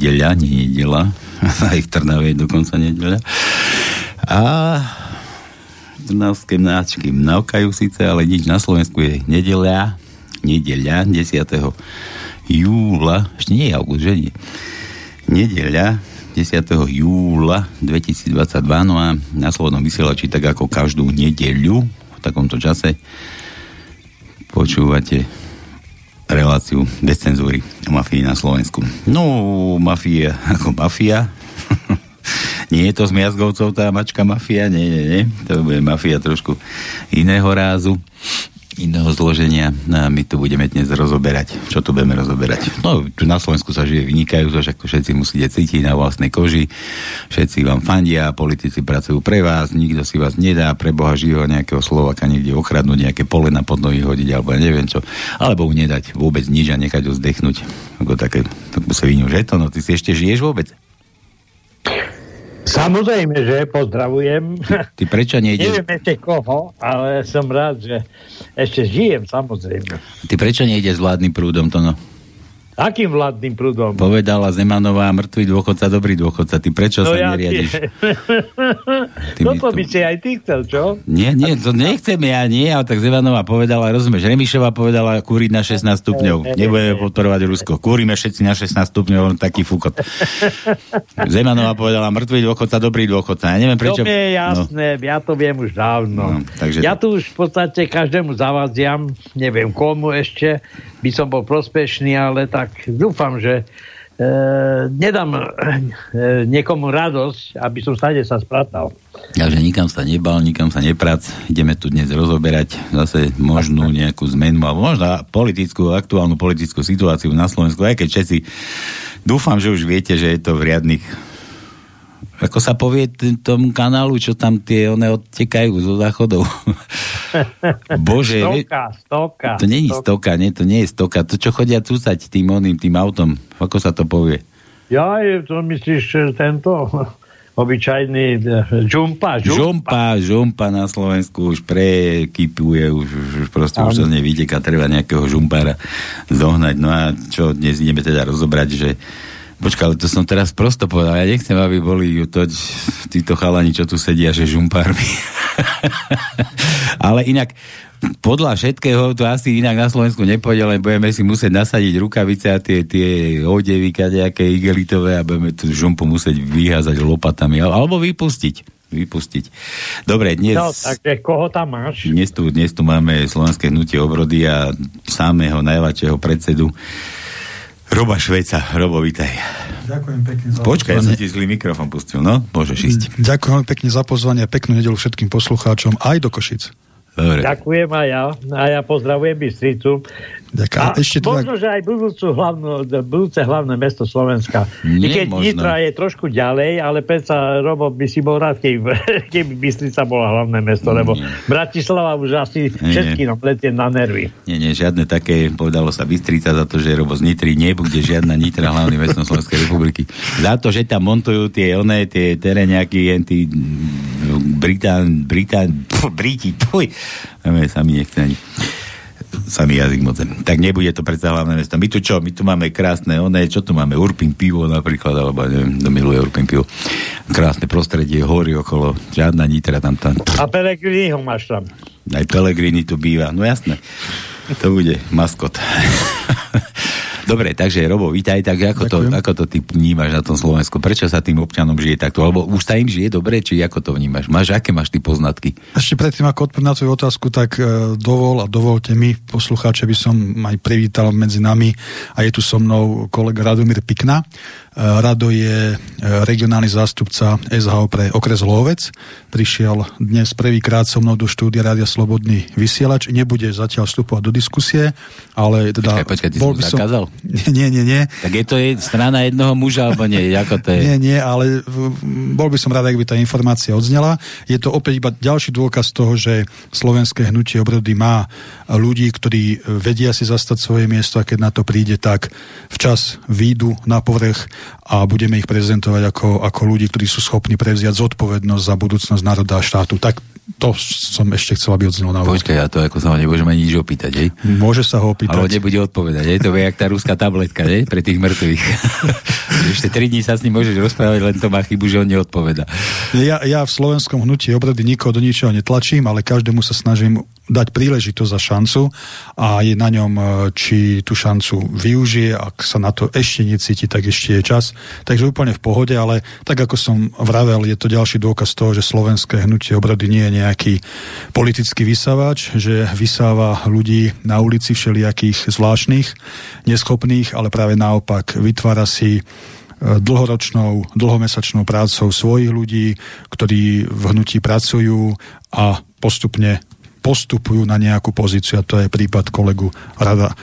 nedeľa, nie nedela. Aj v Trnave je dokonca nedeľa. A trnavské mnáčky mnavkajú síce, ale nič. Na Slovensku je nedeľa, nedeľa 10. júla, ešte nie je august, že nie? Nedeľa 10. júla 2022, no a na Slobodnom vysielači, tak ako každú nedeľu v takomto čase počúvate reláciu bez cenzúry o mafii na Slovensku. No, mafia ako mafia. nie je to z Miazgovcov tá mačka mafia, nie, nie, nie. To bude mafia trošku iného rázu iného zloženia no a my tu budeme dnes rozoberať. Čo tu budeme rozoberať? No, tu na Slovensku sa žije vynikajúco, že všetci musíte cítiť na vlastnej koži, všetci vám fandia, politici pracujú pre vás, nikto si vás nedá pre Boha živého nejakého Slovaka niekde okradnúť, nejaké pole na pod nohy hodiť, alebo ja neviem čo, alebo mu nedať vôbec nič a nechať ho zdechnúť. Ako také, tak sa vyňu, že to, no ty si ešte žiješ vôbec? Samozrejme, že pozdravujem. Ty prečo nejdeš? Neviem ešte koho, ale som rád, že ešte žijem, samozrejme. Ty prečo nejdeš s vládnym prúdom, to no? Akým vládnym prúdom? Povedala Zemanová, mŕtvý dôchodca, dobrý dôchodca. Ty prečo no sa ja neriadiš? Toto by si aj ty chcel, čo? Nie, nie, to nechcem ja, nie, ale tak Zemanová povedala, rozumieš, Remišová povedala kúriť na 16 stupňov. Nebudeme podporovať Rusko. Kúrime všetci na 16 stupňov, taký fúkot. Zemanová povedala, mŕtvý dôchodca, dobrý dôchodca. Ja neviem prečo. To je jasné, no. ja to viem už dávno. No, takže ja tu už v podstate každému zavadziam, neviem komu ešte, by som bol prospešný, ale tak dúfam, že e, nedám e, niekomu radosť, aby som stade sa spratal. Takže nikam sa nebal, nikam sa neprac. Ideme tu dnes rozoberať zase možnú nejakú zmenu, alebo možno politickú, aktuálnu politickú situáciu na Slovensku, aj keď všetci dúfam, že už viete, že je to v riadnych ako sa povie tomu kanálu, čo tam tie one odtekajú zo záchodov. Bože. Stoka, stoka. To nie je stoka, nie, to nie je stoka. To, čo chodia cúsať tým oným, tým autom. Ako sa to povie? Ja, to myslíš tento obyčajný žumpa, žumpa. Žumpa, žumpa na Slovensku už prekypuje, už, už proste už sa nevyteká, treba nejakého žumpára zohnať. No a čo dnes ideme teda rozobrať, že Počkaj, ale to som teraz prosto povedal. Ja nechcem, aby boli to, títo chalani, čo tu sedia, že žumpármi. ale inak, podľa všetkého to asi inak na Slovensku nepôjde, len budeme si musieť nasadiť rukavice a tie, tie odevy, nejaké igelitové a budeme tú žumpu musieť vyházať lopatami alebo vypustiť vypustiť. Dobre, dnes... No, takže koho tam máš? Dnes tu, dnes tu máme Slovenské hnutie obrody a samého najväčšieho predsedu Roba Šveca. Robo, vítaj. Ďakujem pekne za Počkaj, ja som ti zlý mikrofon pustil, no? Môžeš ísť. Ďakujem pekne za pozvanie, peknú nedelu všetkým poslucháčom aj do Košic. Dobre. Ďakujem aj ja. A ja pozdravujem Bystricu. Ďakujem. A ešte možno, teda... že aj budúcu hlavnú, budúce hlavné mesto Slovenska. Nie, Keď možno. Nitra je trošku ďalej, ale predsa Robo by si bol rád, keby, keby Bystrica bola hlavné mesto, lebo nie. Bratislava už asi nie, všetky nám letie na nervy. Nie, nie, žiadne také, povedalo sa Bystrica za to, že Robo z Nitry nebude žiadna Nitra hlavný mesto Slovenskej republiky. Za to, že tam montujú tie oné, tie tereňaky, tí Britán, Britán, Briti, tuj, sami nechce ani samý jazyk moc. Tak nebude to predsa hlavné mesto. My tu čo? My tu máme krásne oné, čo tu máme? Urpin pivo napríklad, alebo neviem, kto miluje Urpin pivo. Krásne prostredie, hory okolo, žiadna nitra tam tam. A Pelegrini ho máš tam. Aj Pelegrini tu býva, no jasné. To bude maskot. Dobre, takže Robo, vítaj, tak ako to, ako to ty vnímaš na tom Slovensku? Prečo sa tým občanom žije takto? Alebo už sa im žije dobre, či ako to vnímaš? Máš, aké máš ty poznatky? Ešte predtým, ako odpovedám na tvoju otázku, tak uh, dovol a dovolte mi, poslucháče, by som aj privítal medzi nami a je tu so mnou kolega Radomír Pikna. Rado je e, regionálny zástupca SHO pre okres Lovec. Prišiel dnes prvýkrát so mnou do štúdia Rádia Slobodný vysielač. Nebude zatiaľ vstupovať do diskusie, ale teda... Počkaj, počkaj, ty bol by som... zakázal? Nie, nie, nie. Tak je to strana jednoho muža, alebo nie? Ako to je? Nie, nie, ale bol by som rád, ak by tá informácia odznela. Je to opäť iba ďalší dôkaz toho, že slovenské hnutie obrody má ľudí, ktorí vedia si zastať svoje miesto a keď na to príde, tak včas výjdu na povrch a budeme ich prezentovať ako, ako ľudí, ktorí sú schopní prevziať zodpovednosť za budúcnosť národa a štátu. Tak to som ešte chcel, aby odznelo na Počkaj, ja to ako sa ho nebudem ani nič opýtať, hej? Môže sa ho opýtať. Ale nebude odpovedať, hej? To je jak tá ruská tabletka, hej? Pre tých mŕtvych. ešte tri dní sa s ním môžeš rozprávať, len to má chybu, že on neodpoveda. Ja, ja v slovenskom hnutí obrady nikoho do ničoho netlačím, ale každému sa snažím dať príležitosť za šancu a je na ňom, e, či tú šancu využije, ak sa na to ešte necíti, tak ešte je čas. Takže úplne v pohode, ale tak ako som vravel, je to ďalší dôkaz toho, že slovenské hnutie obrady nie je nejaký politický vysavač, že vysáva ľudí na ulici všelijakých zvláštnych, neschopných, ale práve naopak vytvára si e, dlhoročnou, dlhomesačnou prácou svojich ľudí, ktorí v hnutí pracujú a postupne postupujú na nejakú pozíciu a to je prípad kolegu Rada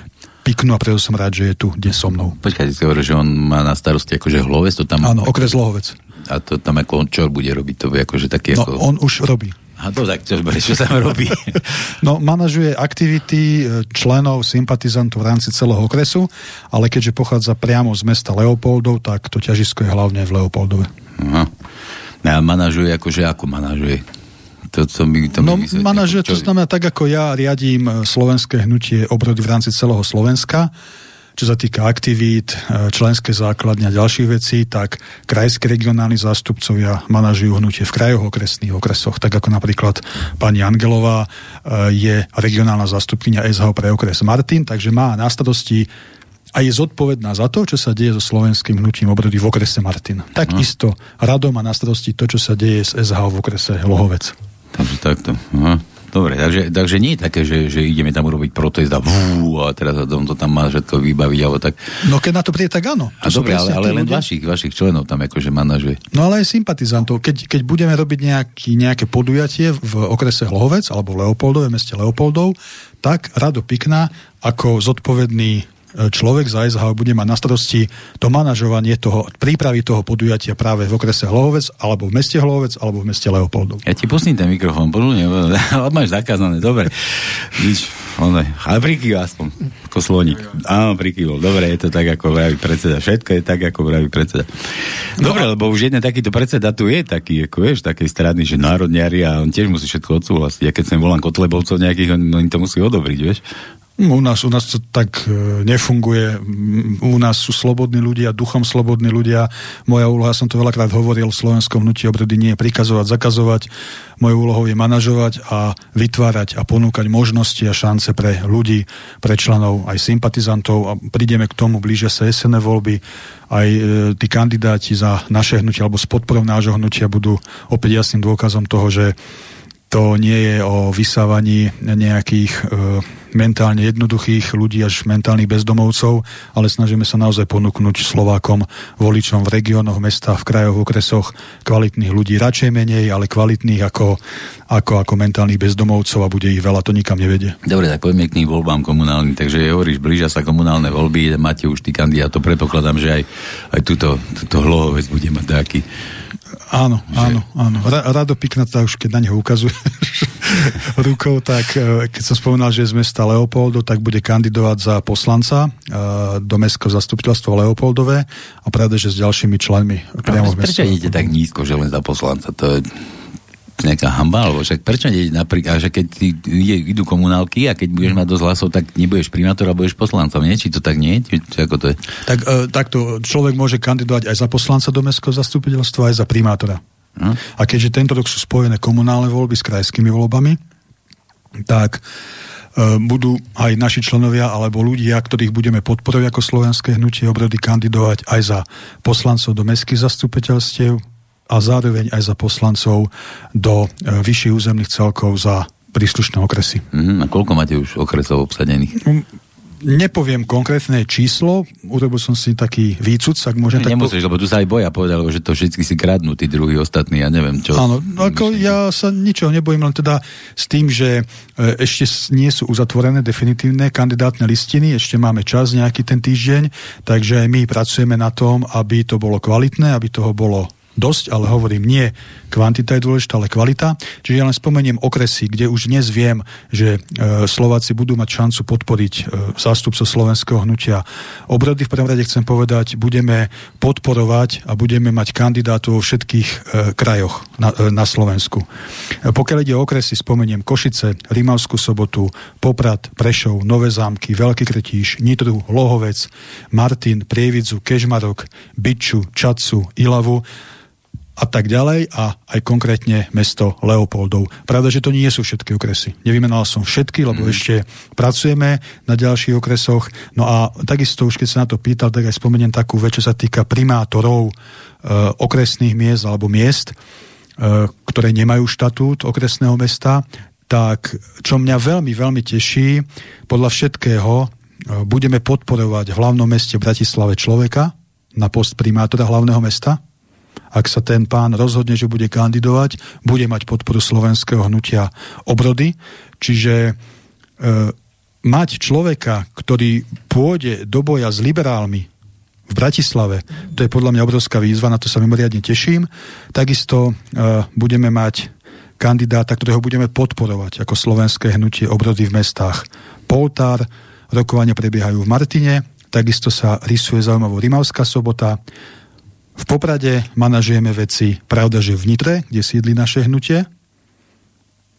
Piknu a preto som rád, že je tu dnes so mnou. Počkajte, si hovorí, že on má na starosti akože Hlovec, to tam... Áno, okres Lohovec. A to tam ako on čo bude robiť? To je akože taký no, ako... on už robí. A to tak, čo, čo tam robí? no, manažuje aktivity e, členov, sympatizantov v rámci celého okresu, ale keďže pochádza priamo z mesta Leopoldov, tak to ťažisko je hlavne v Leopoldove. Aha. No a manažuje akože ako manažuje? To, to mi, to no, manažer, to znamená tak, ako ja riadím e, slovenské hnutie obrody v rámci celého Slovenska, čo sa týka aktivít, e, členské základne a ďalších vecí, tak krajské regionálni zástupcovia manažujú hnutie v krajoch, okresných okresoch, tak ako napríklad pani Angelová e, je regionálna zástupkynia SH pre okres Martin, takže má na starosti a je zodpovedná za to, čo sa deje so slovenským hnutím obrody v okrese Martin. Takisto radom má na starosti to, čo sa deje s SH v okrese Lohovec. Takže takto. Aha. Dobre, takže, takže nie je také, že, že ideme tam urobiť protest a vú, a teraz on to tam má všetko vybaviť, alebo tak. No keď na to príde, tak áno. A dobre, ale, ale len vašich, vašich členov tam akože manažuje. No ale aj sympatizantov. Keď, keď budeme robiť nejaký, nejaké podujatie v okrese Hlohovec alebo v Leopoldove, meste Leopoldov, tak Rado Pikna ako zodpovedný človek za SH bude mať na starosti to manažovanie toho, prípravy toho podujatia práve v okrese Hlovec, alebo v meste Hlovec, alebo v meste Leopoldov. Ja ti pustím ten mikrofón, podľa máš zakázané, dobre. Nič, one, ale prikýva aspoň, ako sloník. Áno, prikývol, dobre, je to tak, ako vraví predseda. Všetko je tak, ako vraví predseda. Dobre, no, lebo už jeden takýto predseda tu je taký, ako vieš, taký stradný, že národňari a on tiež musí všetko odsúhlasiť. Ja keď sem volám Kotlebovcov nejakých, on, on to musí odobriť, vieš. U nás, u nás to tak e, nefunguje. U nás sú slobodní ľudia, duchom slobodní ľudia. Moja úloha, som to veľakrát hovoril, v slovenskom hnutí obrody nie je prikazovať, zakazovať. Mojou úlohou je manažovať a vytvárať a ponúkať možnosti a šance pre ľudí, pre členov, aj sympatizantov. A prídeme k tomu, blížia sa jesenné voľby. Aj e, tí kandidáti za naše hnutie alebo s podporou nášho hnutia budú opäť jasným dôkazom toho, že to nie je o vysávaní nejakých e, mentálne jednoduchých ľudí až mentálnych bezdomovcov, ale snažíme sa naozaj ponúknuť Slovákom, voličom v regiónoch, mestách, v krajoch, okresoch kvalitných ľudí. Radšej menej, ale kvalitných ako, ako, ako mentálnych bezdomovcov a bude ich veľa, to nikam nevedie. Dobre, tak poďme k tým voľbám komunálnym. Takže hovoríš, blížia sa komunálne voľby, máte už tí kandidátov, predpokladám, že aj, aj túto, túto hlohovec bude mať taký Áno, že... áno, áno. Rado Piknata už keď na neho ukazuje rukou, tak e, keď som spomínal, že je z mesta Leopoldo, tak bude kandidovať za poslanca e, do mestského zastupiteľstva Leopoldové a pravda, že s ďalšími členmi priamo v Prečo idete tak nízko, že len za poslanca? To je nejaká hamba, alebo však prečo nie, napríklad, že keď ty, idú komunálky a keď budeš mať dosť hlasov, tak nebudeš primátor a budeš poslancom, nie? Či to tak nie? Či, či ako to je? Tak e, takto, človek môže kandidovať aj za poslanca do mestského zastupiteľstva, aj za primátora. Hm? A keďže tento rok sú spojené komunálne voľby s krajskými voľbami, tak e, budú aj naši členovia alebo ľudia, ktorých budeme podporovať ako slovenské hnutie obrody kandidovať aj za poslancov do mestských zastupiteľstiev, a zároveň aj za poslancov do e, vyšších územných celkov za príslušné okresy. Mm, a koľko máte už okresov obsadených? Um, nepoviem konkrétne číslo, urobil som si taký výcud, ak môžem... tak nemusíš, po... lebo tu sa aj boja povedal, že to všetky si kradnú tí druhí ostatní, ja neviem čo. Áno, ako ja sa ničoho nebojím, len teda s tým, že e, ešte nie sú uzatvorené definitívne kandidátne listiny, ešte máme čas nejaký ten týždeň, takže my pracujeme na tom, aby to bolo kvalitné, aby toho bolo dosť, ale hovorím, nie kvantita je dôležitá, ale kvalita. Čiže ja len spomeniem okresy, kde už dnes viem, že e, Slováci budú mať šancu podporiť e, zástupcov slovenského hnutia. Obrody v prvom rade chcem povedať, budeme podporovať a budeme mať kandidátov vo všetkých e, krajoch na, na Slovensku. Pokiaľ ide o okresy, spomeniem Košice, Rimavskú sobotu, Poprad, Prešov, Nové zámky, Veľký Kretíš, Nitru, Lohovec, Martin, Prievidzu, Kežmarok, Byču, Čacu, Ilavu a tak ďalej a aj konkrétne mesto Leopoldov. Pravda, že to nie sú všetky okresy. Nevymenal som všetky, lebo mm. ešte pracujeme na ďalších okresoch. No a takisto už keď sa na to pýtal, tak aj spomeniem takú vec, čo sa týka primátorov e, okresných miest alebo miest, e, ktoré nemajú štatút okresného mesta, tak čo mňa veľmi, veľmi teší, podľa všetkého e, budeme podporovať v hlavnom meste Bratislave človeka na post primátora hlavného mesta, ak sa ten pán rozhodne, že bude kandidovať, bude mať podporu slovenského hnutia obrody. Čiže e, mať človeka, ktorý pôjde do boja s liberálmi v Bratislave, to je podľa mňa obrovská výzva, na to sa mimoriadne teším. Takisto e, budeme mať kandidáta, ktorého budeme podporovať ako slovenské hnutie obrody v mestách. Poltár, rokovania prebiehajú v Martine, takisto sa rysuje zaujímavou Rimavská sobota, v Poprade manažujeme veci, pravda, že v Nitre, kde sídli naše hnutie,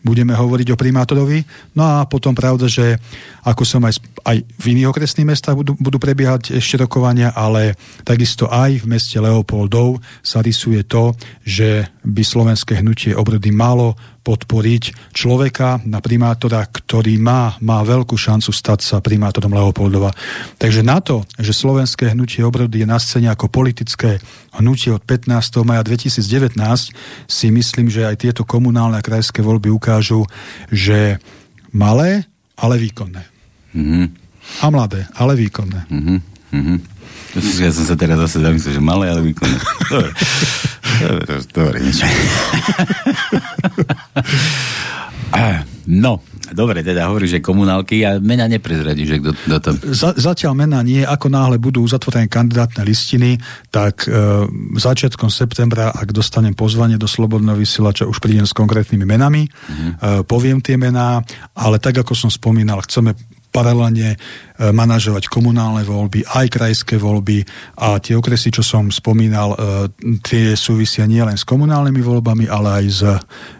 budeme hovoriť o primátorovi. No a potom pravda, že ako som aj, aj v iných okresných mestách budú, budú prebiehať ešte rokovania, ale takisto aj v meste Leopoldov sa rysuje to, že by slovenské hnutie obrody malo podporiť človeka na primátora, ktorý má, má veľkú šancu stať sa primátorom Leopoldova. Takže na to, že slovenské hnutie obrody je na scéne ako politické hnutie od 15. maja 2019, si myslím, že aj tieto komunálne a krajské voľby ukážu, že malé, ale výkonné. Mm-hmm. A mladé, ale výkonné. Mm-hmm. Mm-hmm. Ja som sa teraz zase zamyslel, že malé, ale výkonné. Dobre. Dobre, dobre, niečo. No, dobre, teda hovorí, že komunálky a mena neprezradí, že kto, kto to... Za, zatiaľ mena nie, ako náhle budú uzatvorené kandidátne listiny, tak e, začiatkom septembra, ak dostanem pozvanie do Slobodného vysielača, už prídem s konkrétnymi menami, mm-hmm. e, poviem tie mená, ale tak, ako som spomínal, chceme paralelne e, manažovať komunálne voľby, aj krajské voľby. A tie okresy, čo som spomínal, e, tie súvisia nielen s komunálnymi voľbami, ale aj s,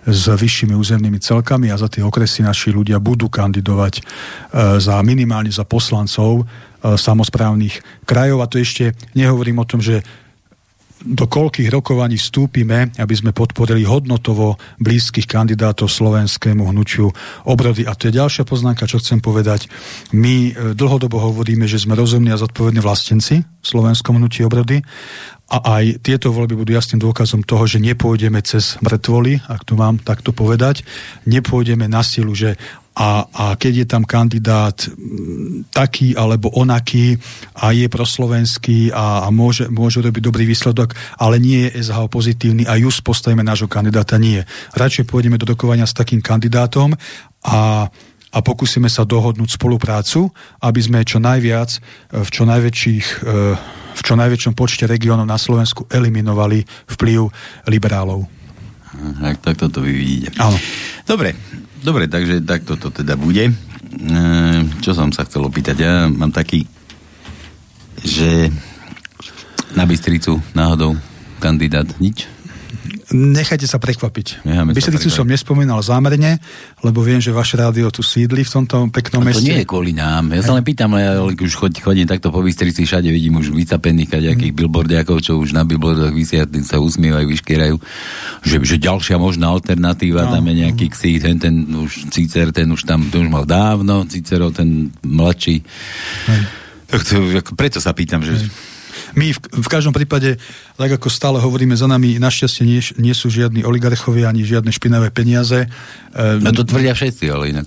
s vyššími územnými celkami. A za tie okresy naši ľudia budú kandidovať e, za minimálne za poslancov samozprávnych krajov. A to ešte nehovorím o tom, že do koľkých rokovaní vstúpime, aby sme podporili hodnotovo blízkych kandidátov slovenskému hnutiu obrody. A to je ďalšia poznámka, čo chcem povedať. My e, dlhodobo hovoríme, že sme rozumní a zodpovední vlastenci slovenskom hnutí obrody a aj tieto voľby budú jasným dôkazom toho, že nepôjdeme cez mŕtvoly, ak to mám takto povedať, nepôjdeme na silu, že a, a keď je tam kandidát taký alebo onaký a je proslovenský a, a môže, môže robiť dobrý výsledok, ale nie je SHO pozitívny a just postavíme nášho kandidáta, nie. Radšej pôjdeme do rokovania s takým kandidátom a a pokúsime sa dohodnúť spoluprácu, aby sme čo najviac v čo najväčších v čo najväčšom počte regiónov na Slovensku eliminovali vplyv liberálov. Tak, tak toto vy vidíte. Áno. Dobre, Dobre, takže takto to teda bude. E, čo som sa chcel opýtať? Ja mám taký, že na Bystricu náhodou kandidát nič? Nechajte sa prekvapiť. Bystricu som nespomínal zámerne, lebo viem, že vaše rádio tu sídli v tomto peknom a meste. to nie je kvôli nám. Ja sa len pýtam, ja už chodím, takto po Bystrici, všade vidím už vycapených kaďakých mm. billboardiakov, čo už na billboardoch vysia, sa usmievajú, vyškierajú. Že, že ďalšia možná alternatíva, no. tam je nejaký mm. ksít, ten, ten už Cicer, ten už tam, to už mal dávno, Cicero, ten mladší. Hej. Tak to, preto sa pýtam, že... Hej my v, v každom prípade, tak ako stále hovoríme za nami, našťastie nie, nie sú žiadni oligarchovia ani žiadne špinavé peniaze. Ehm, no to tvrdia všetci, ale inak.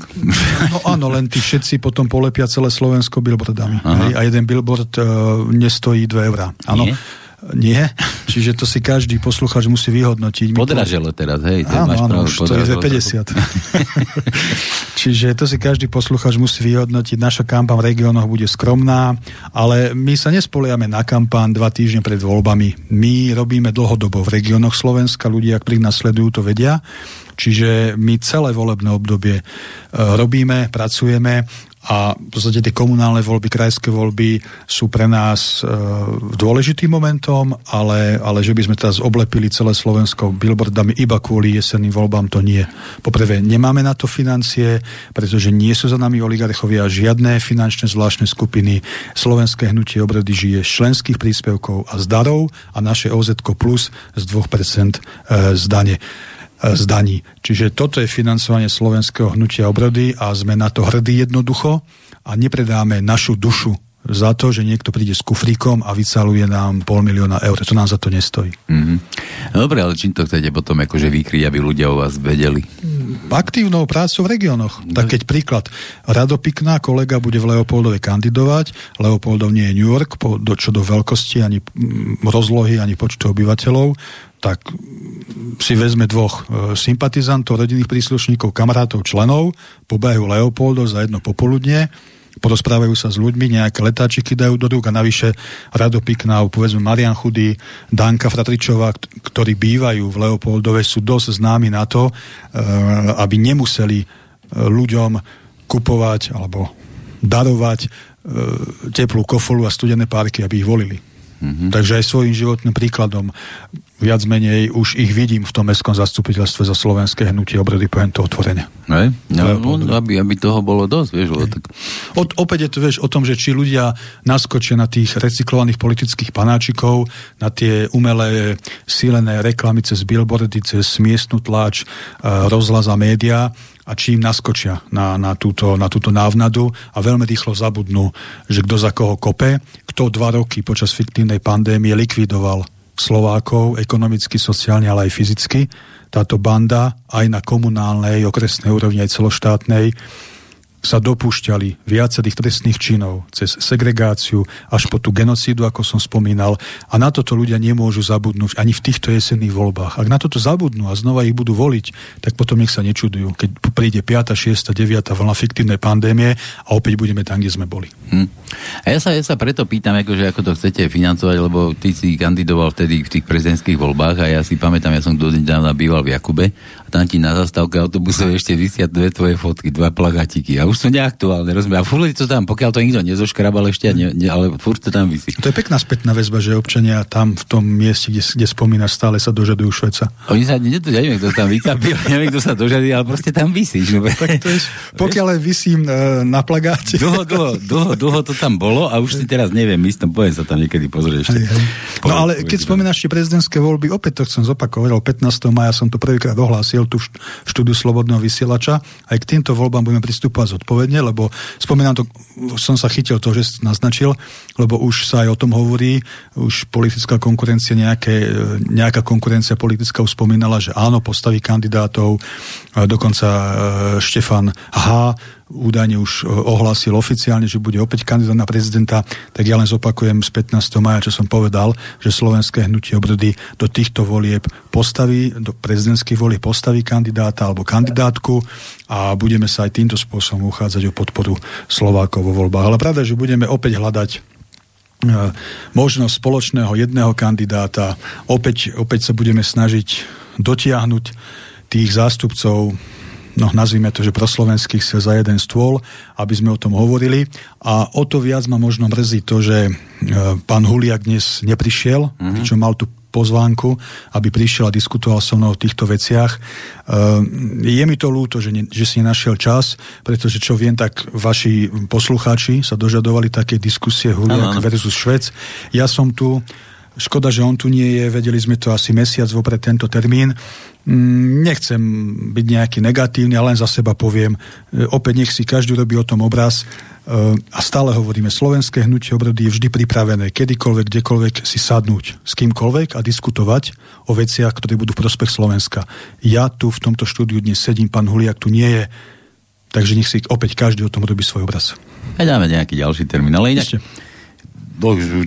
No áno, len tí všetci potom polepia celé Slovensko billboardami. A jeden billboard uh, nestojí 2 eurá. Áno. Nie, čiže to si každý posluchač musí vyhodnotiť. Podraželo teraz, hej. Áno, máš áno, už to je 50. čiže to si každý posluchač musí vyhodnotiť. Naša kampaň v regiónoch bude skromná, ale my sa nespoliame na kampaň dva týždne pred voľbami. My robíme dlhodobo v regiónoch Slovenska, ľudia, ktorí nás sledujú, to vedia. Čiže my celé volebné obdobie e, robíme, pracujeme a v podstate tie komunálne voľby, krajské voľby sú pre nás e, dôležitým momentom, ale, ale že by sme teraz oblepili celé Slovensko billboardami iba kvôli jesenným voľbám, to nie. Poprvé, nemáme na to financie, pretože nie sú za nami oligarchovia, žiadne finančné zvláštne skupiny. Slovenské hnutie obrody žije z členských príspevkov a z darov a naše OZ plus z 2% e, z dane z daní. Čiže toto je financovanie slovenského hnutia obrody a sme na to hrdí jednoducho a nepredáme našu dušu za to, že niekto príde s kufríkom a vycaluje nám pol milióna eur. To nám za to nestojí. Mm-hmm. Dobre, ale čím to chcete potom akože vykryť, aby ľudia o vás vedeli? Aktívnou prácou v regiónoch. No. Tak keď príklad, Rado Pikná, kolega bude v Leopoldove kandidovať, Leopoldov nie je New York, po, do, čo do veľkosti, ani rozlohy, ani počtu obyvateľov, tak si vezme dvoch e, sympatizantov, rodinných príslušníkov, kamarátov, členov, pobehajú Leopoldo za jedno popoludne, porozprávajú sa s ľuďmi, nejaké letáčiky dajú do rúk a navyše Rado Piknau, povedzme Marian Chudý, Danka Fratričová, ktorí bývajú v Leopoldove, sú dosť známi na to, e, aby nemuseli e, ľuďom kupovať alebo darovať teplú kofolu a studené párky, aby ich volili. Mm-hmm. Takže aj svojím životným príkladom viac menej už ich vidím v tom mestskom zastupiteľstve za slovenské hnutie obrody poviem to otvorene. No, no, no, aby, aby toho bolo dosť, vieš. Tak... Od, opäť je to, vieš, o tom, že či ľudia naskočia na tých recyklovaných politických panáčikov, na tie umelé sílené reklamy cez billboardy, cez miestnu tlač, e, rozhlas a média a či im naskočia na, na, túto, na túto návnadu a veľmi rýchlo zabudnú, že kto za koho kope, kto dva roky počas fiktívnej pandémie likvidoval Slovákov, ekonomicky, sociálne, ale aj fyzicky. Táto banda aj na komunálnej, okresnej úrovni, aj celoštátnej sa dopúšťali viacerých trestných činov cez segregáciu až po tú genocídu, ako som spomínal. A na toto ľudia nemôžu zabudnúť ani v týchto jesenných voľbách. Ak na toto zabudnú a znova ich budú voliť, tak potom nech sa nečudujú, keď príde 5., 6., 9. vlna fiktívnej pandémie a opäť budeme tam, kde sme boli. Hm. A ja sa, ja sa preto pýtam, akože, ako to chcete financovať, lebo ty si kandidoval vtedy v tých prezidentských voľbách a ja si pamätám, ja som dodnedávna býval v Jakube a tam ti na zastávke autobusov ešte vysia dve tvoje fotky, dva plagatiky. A už sú neaktuálne, rozumiem. A furt to tam, pokiaľ to nikto nezoškrabal ešte, ne, ne, ale furt to tam vysí. To je pekná spätná väzba, že občania tam v tom mieste, kde, kde spomínaš, stále sa dožadujú Šveca. Oni sa, ne, to, neviem, kto tam vytapil, neviem, kto sa dožaduje, ale proste tam vysí. No, tak to je, pokiaľ aj vysím uh, na plagáte. Dlho, dlho, dlho, dlho, to tam bolo a už si teraz neviem, myslím, poviem sa tam niekedy pozrieť ešte. No ale keď spomínaš tie prezidentské voľby, opäť to chcem zopakovať, 15. maja som to prvýkrát ohlásil tu v štúdiu Slobodného vysielača. Aj k týmto voľbám budeme pristúpať zodpovedne, lebo spomínam to, som sa chytil to, že naznačil, lebo už sa aj o tom hovorí, už politická konkurencia, nejaké, nejaká konkurencia politická už spomínala, že áno, postaví kandidátov, dokonca e, Štefan H údajne už e, ohlásil oficiálne, že bude opäť kandidát na prezidenta, tak ja len zopakujem z 15. maja, čo som povedal, že slovenské hnutie obrody do týchto volieb postaví, do prezidentských volieb postaví kandidáta alebo kandidátku a budeme sa aj týmto spôsobom uchádzať o podporu Slovákov vo voľbách. Ale pravda, že budeme opäť hľadať e, možnosť spoločného jedného kandidáta. Opäť, opäť sa budeme snažiť dotiahnuť tých zástupcov no nazvime to, že proslovenských síl za jeden stôl, aby sme o tom hovorili. A o to viac ma možno mrzí to, že e, pán Huliak dnes neprišiel, mm-hmm. čo mal tu pozvánku, aby prišiel a diskutoval so mnou o týchto veciach. E, je mi to ľúto, že, ne, že si nenašiel čas, pretože čo viem, tak vaši poslucháči sa dožadovali také diskusie Huliak ano. versus Švec. Ja som tu, škoda, že on tu nie je, vedeli sme to asi mesiac vopred tento termín. Mm, nechcem byť nejaký negatívny, ale len za seba poviem, e, opäť nech si každý robí o tom obraz e, a stále hovoríme, slovenské hnutie obrody je vždy pripravené, kedykoľvek, kdekoľvek si sadnúť s kýmkoľvek a diskutovať o veciach, ktoré budú v prospech Slovenska. Ja tu v tomto štúdiu dnes sedím, pán Huliak tu nie je, takže nech si opäť každý o tom robí svoj obraz. A dáme nejaký ďalší termín, ale inak... Ešte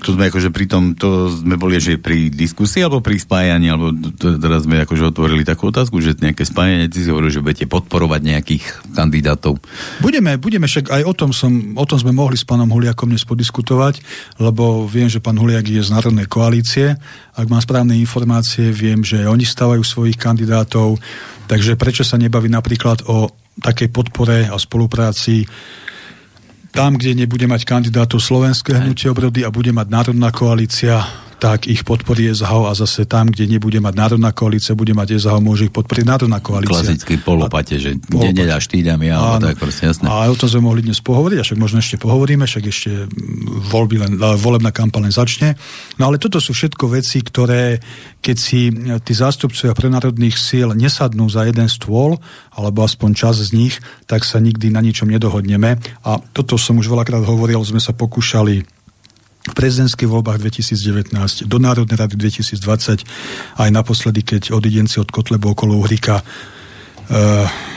to sme akože pri tom, to sme boli že pri diskusii alebo pri spájaní, alebo teraz sme akože otvorili takú otázku, že nejaké spájanie, ty si hovoril, že budete podporovať nejakých kandidátov. Budeme, budeme, však aj o tom, som, o tom sme mohli s pánom Huliakom dnes podiskutovať, lebo viem, že pán Huliak je z Národnej koalície. Ak mám správne informácie, viem, že oni stávajú svojich kandidátov, takže prečo sa nebaví napríklad o takej podpore a spolupráci tam, kde nebude mať kandidátov Slovenské hnutie obrody a bude mať Národná koalícia, tak ich podporí SHO a zase tam, kde nebude mať národná koalícia, bude mať SHO, môže ich podporiť národná koalícia. Klasický polopate, že kde nedáš ty, dám ja, ale tak proste jasné. A o tom sme mohli dnes pohovoriť, a však možno ešte pohovoríme, však ešte voľby len, volebná kampaň len začne. No ale toto sú všetko veci, ktoré keď si tí zástupcovia prenárodných síl nesadnú za jeden stôl, alebo aspoň čas z nich, tak sa nikdy na ničom nedohodneme. A toto som už veľakrát hovoril, sme sa pokúšali v prezidentských voľbách 2019, do Národnej rady 2020, aj naposledy, keď odidenci od Kotlebu okolo Uhrika e,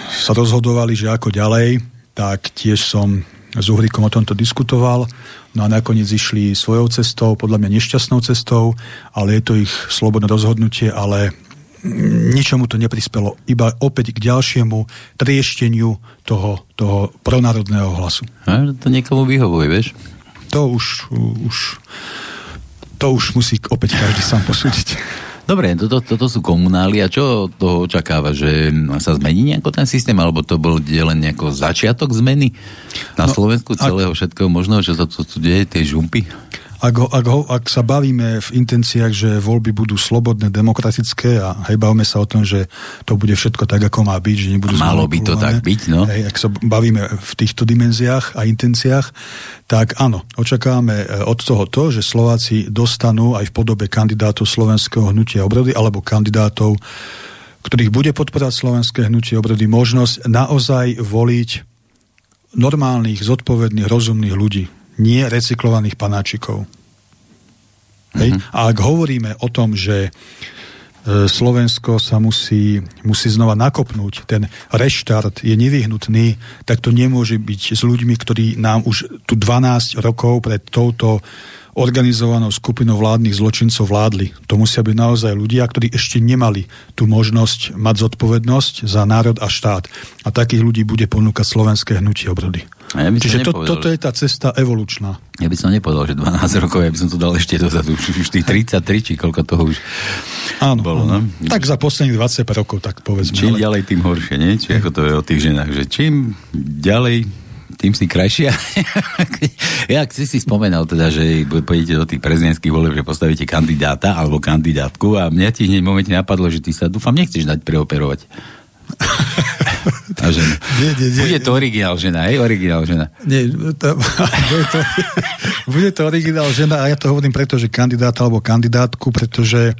sa rozhodovali, že ako ďalej, tak tiež som s Uhrikom o tomto diskutoval. No a nakoniec išli svojou cestou, podľa mňa nešťastnou cestou, ale je to ich slobodné rozhodnutie, ale ničomu to neprispelo, iba opäť k ďalšiemu triešteniu toho, toho pronárodného hlasu. A to niekomu vyhovuje, vieš? To už, už to už musí opäť každý sám posúdiť. Dobre, toto, toto sú komunály a čo to očakáva, že sa zmení nejako ten systém, alebo to bol len nejako začiatok zmeny na no, Slovensku celého ak, všetkého možného, čo sa tu deje, tie žumpy? Ak, ho, ak, ho, ak sa bavíme v intenciách, že voľby budú slobodné, demokratické a hej, bavíme sa o tom, že to bude všetko tak, ako má byť, že nebudú Malo by to tak byť, no. Hej, ak sa bavíme v týchto dimenziách a intenciách, tak áno, očakávame e, od toho to, že Slováci dostanú aj v podobe kandidátov Slovenského hnutia obrody alebo kandidátov, ktorých bude podporať Slovenské hnutie obrody, možnosť naozaj voliť normálnych, zodpovedných, rozumných ľudí nie recyklovaných panáčikov. Hej? Uh-huh. A ak hovoríme o tom, že e, Slovensko sa musí, musí znova nakopnúť, ten reštart je nevyhnutný, tak to nemôže byť s ľuďmi, ktorí nám už tu 12 rokov pred touto organizovanou skupinou vládnych zločincov vládli. To musia byť naozaj ľudia, ktorí ešte nemali tú možnosť mať zodpovednosť za národ a štát. A takých ľudí bude ponúkať slovenské hnutie obrody. Ja Čiže to, toto je tá cesta evolučná. Ja by som nepovedal, že 12 rokov, ja by som to dal ešte dozadu. Už tých 33, či koľko toho už áno, bolo. Áno. No? Tak za posledných 20 rokov, tak povedzme. Čím ale... ďalej, tým horšie, nie? Či ako to je o tých ženách, že čím ďalej, tým si krajšia. ja si si spomenal teda, že pôjdete do tých prezidentských volieb, že postavíte kandidáta alebo kandidátku a mňa ti hneď momente napadlo, že ty sa dúfam nechceš dať preoperovať. A žena. Nie, nie, nie. Bude to originál žena, hej? Originál žena. Nie, to, bude, to, bude to originál žena a ja to hovorím preto, že kandidát alebo kandidátku, pretože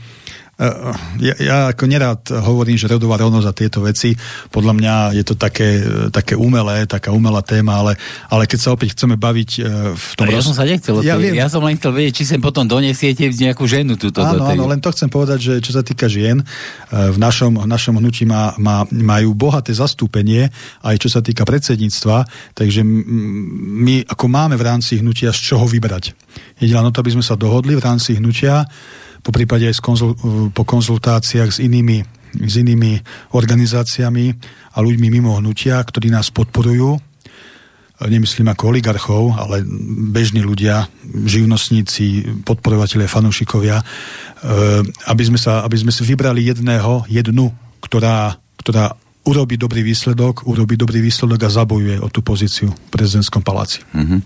ja, ja ako nerád hovorím, že rodová rovnosť a tieto veci, podľa mňa je to také, také umelé, taká umelá téma, ale, ale keď sa opäť chceme baviť eh, v tom... Ale ja som sa nechcel, ja, viem, ja som len chcel vedieť, či sem potom donesiete nejakú ženu túto áno, do tej... Áno, len to chcem povedať, že čo sa týka žien, eh, v našom, v našom hnutí má, má, majú bohaté zastúpenie, aj čo sa týka predsedníctva, takže my ako máme v rámci hnutia z čoho vybrať. Jediná na to, aby sme sa dohodli v rámci hnutia, po prípade aj konzul, po konzultáciách s inými, s inými organizáciami a ľuďmi mimo hnutia, ktorí nás podporujú, nemyslím ako oligarchov, ale bežní ľudia, živnostníci, podporovateľe, fanúšikovia, e, aby sme, sa, aby sme si vybrali jedného, jednu, ktorá, ktorá urobí dobrý výsledok, urobí dobrý výsledok a zabojuje o tú pozíciu v prezidentskom paláci. Mm-hmm.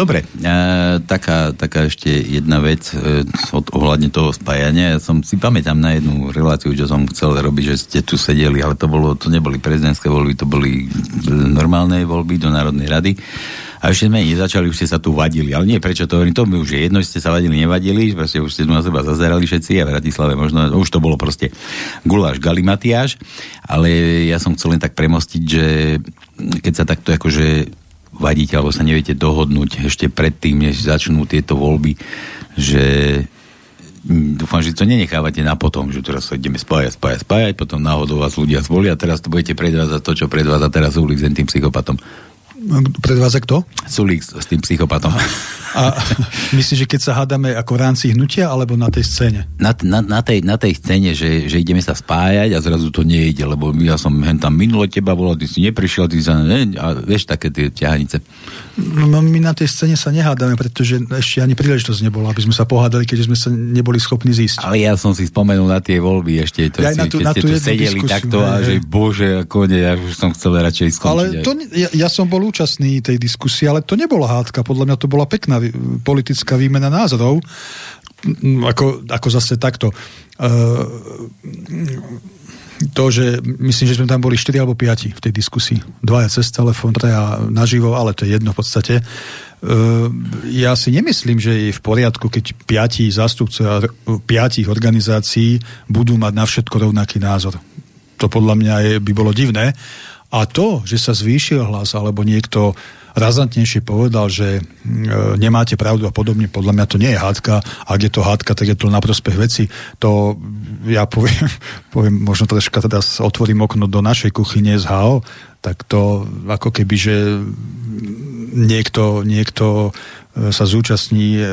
Dobre, e, taká, taká ešte jedna vec e, od, ohľadne toho spájania. Ja som si pamätám na jednu reláciu, čo som chcel robiť, že ste tu sedeli, ale to, bolo, to neboli prezidentské voľby, to boli normálne voľby do Národnej rady. A ešte sme nezačali, už ste sa tu vadili. Ale nie, prečo to hovorím, to mi už je jedno, ste sa vadili, nevadili, proste už ste tu na seba zazerali všetci a v Bratislave možno, už to bolo proste guláš, galimatiáš, ale ja som chcel len tak premostiť, že keď sa takto akože vadíte alebo sa neviete dohodnúť ešte predtým, než začnú tieto voľby, že hm, dúfam, že to nenechávate na potom, že teraz sa ideme spájať, spájať, spájať, potom náhodou vás ľudia zvolia a teraz to budete predvázať to, čo predváza teraz Sulik s tým psychopatom. Predváza kto? Sulik s tým psychopatom. A myslíš, že keď sa hádame ako v rámci hnutia, alebo na tej scéne? Na, na, na, tej, na tej scéne, že, že ideme sa spájať a zrazu to nejde, lebo ja som hen tam minule teba volal, ty si neprišiel, ty sa ne, a vieš, také tie ťahanice. No, no, my na tej scéne sa nehádame, pretože ešte ani príležitosť nebola, aby sme sa pohádali, keďže sme sa neboli schopní zísť. Ale ja som si spomenul na tie voľby ešte, to ja si, na tú, na tú tu sedeli diskusiu, takto a že bože, ako ne, ja už som chcel radšej skončiť. Ale to, ja, ja som bol účastný tej diskusie, ale to nebola hádka, podľa mňa to bola pekná politická výmena názorov, ako, ako zase takto. Uh, to, že myslím, že sme tam boli 4 alebo 5 v tej diskusii. Dvaja cez telefón, traja naživo, ale to je jedno v podstate. Uh, ja si nemyslím, že je v poriadku, keď piati zástupcovia piatich organizácií budú mať na všetko rovnaký názor. To podľa mňa je, by bolo divné. A to, že sa zvýšil hlas, alebo niekto razantnejšie povedal, že e, nemáte pravdu a podobne, podľa mňa to nie je hádka. Ak je to hádka, tak je to na prospech veci. To ja poviem, poviem možno troška teda otvorím okno do našej kuchyne z HAO, tak to ako keby, že niekto, niekto e, sa zúčastní e,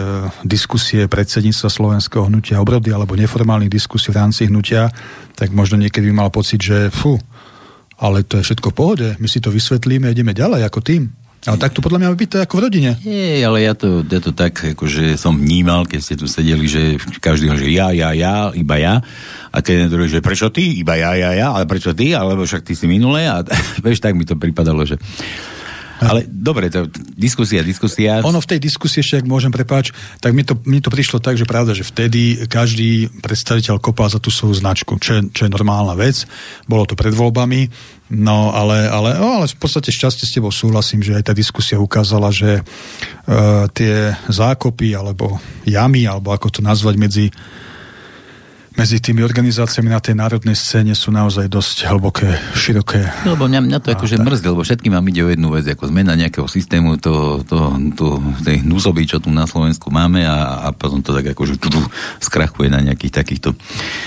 diskusie predsedníctva Slovenského hnutia obrody alebo neformálnych diskusí v rámci hnutia, tak možno niekedy mal pocit, že fú, ale to je všetko v pohode, my si to vysvetlíme a ideme ďalej ako tým. Ale tak to podľa mňa by to ako v rodine. Nie, ale ja to, ja to tak, akože som vnímal, keď ste tu sedeli, že každý že ja, ja, ja, iba ja. A ten druhý, že prečo ty, iba ja, ja, ja, ale prečo ty, alebo však ty si minulé. A vieš, tak mi to pripadalo, že ale dobre, to, diskusia, diskusia. Ono v tej diskusii ešte, ak môžem prepáč, tak mi to, mi to prišlo tak, že pravda, že vtedy každý predstaviteľ kopal za tú svoju značku, čo je, čo je normálna vec. Bolo to pred voľbami, no ale, ale, no, ale v podstate šťastie s tebou súhlasím, že aj tá diskusia ukázala, že uh, tie zákopy alebo jamy, alebo ako to nazvať medzi medzi tými organizáciami na tej národnej scéne sú naozaj dosť hlboké, široké. No, lebo mňa, mňa to akože mrzí, lebo všetkým vám ide o jednu vec, ako zmena nejakého systému, to, to, to tej hnusoby, čo tu na Slovensku máme a, a potom to tak akože tu, tu skrachuje na nejakých takýchto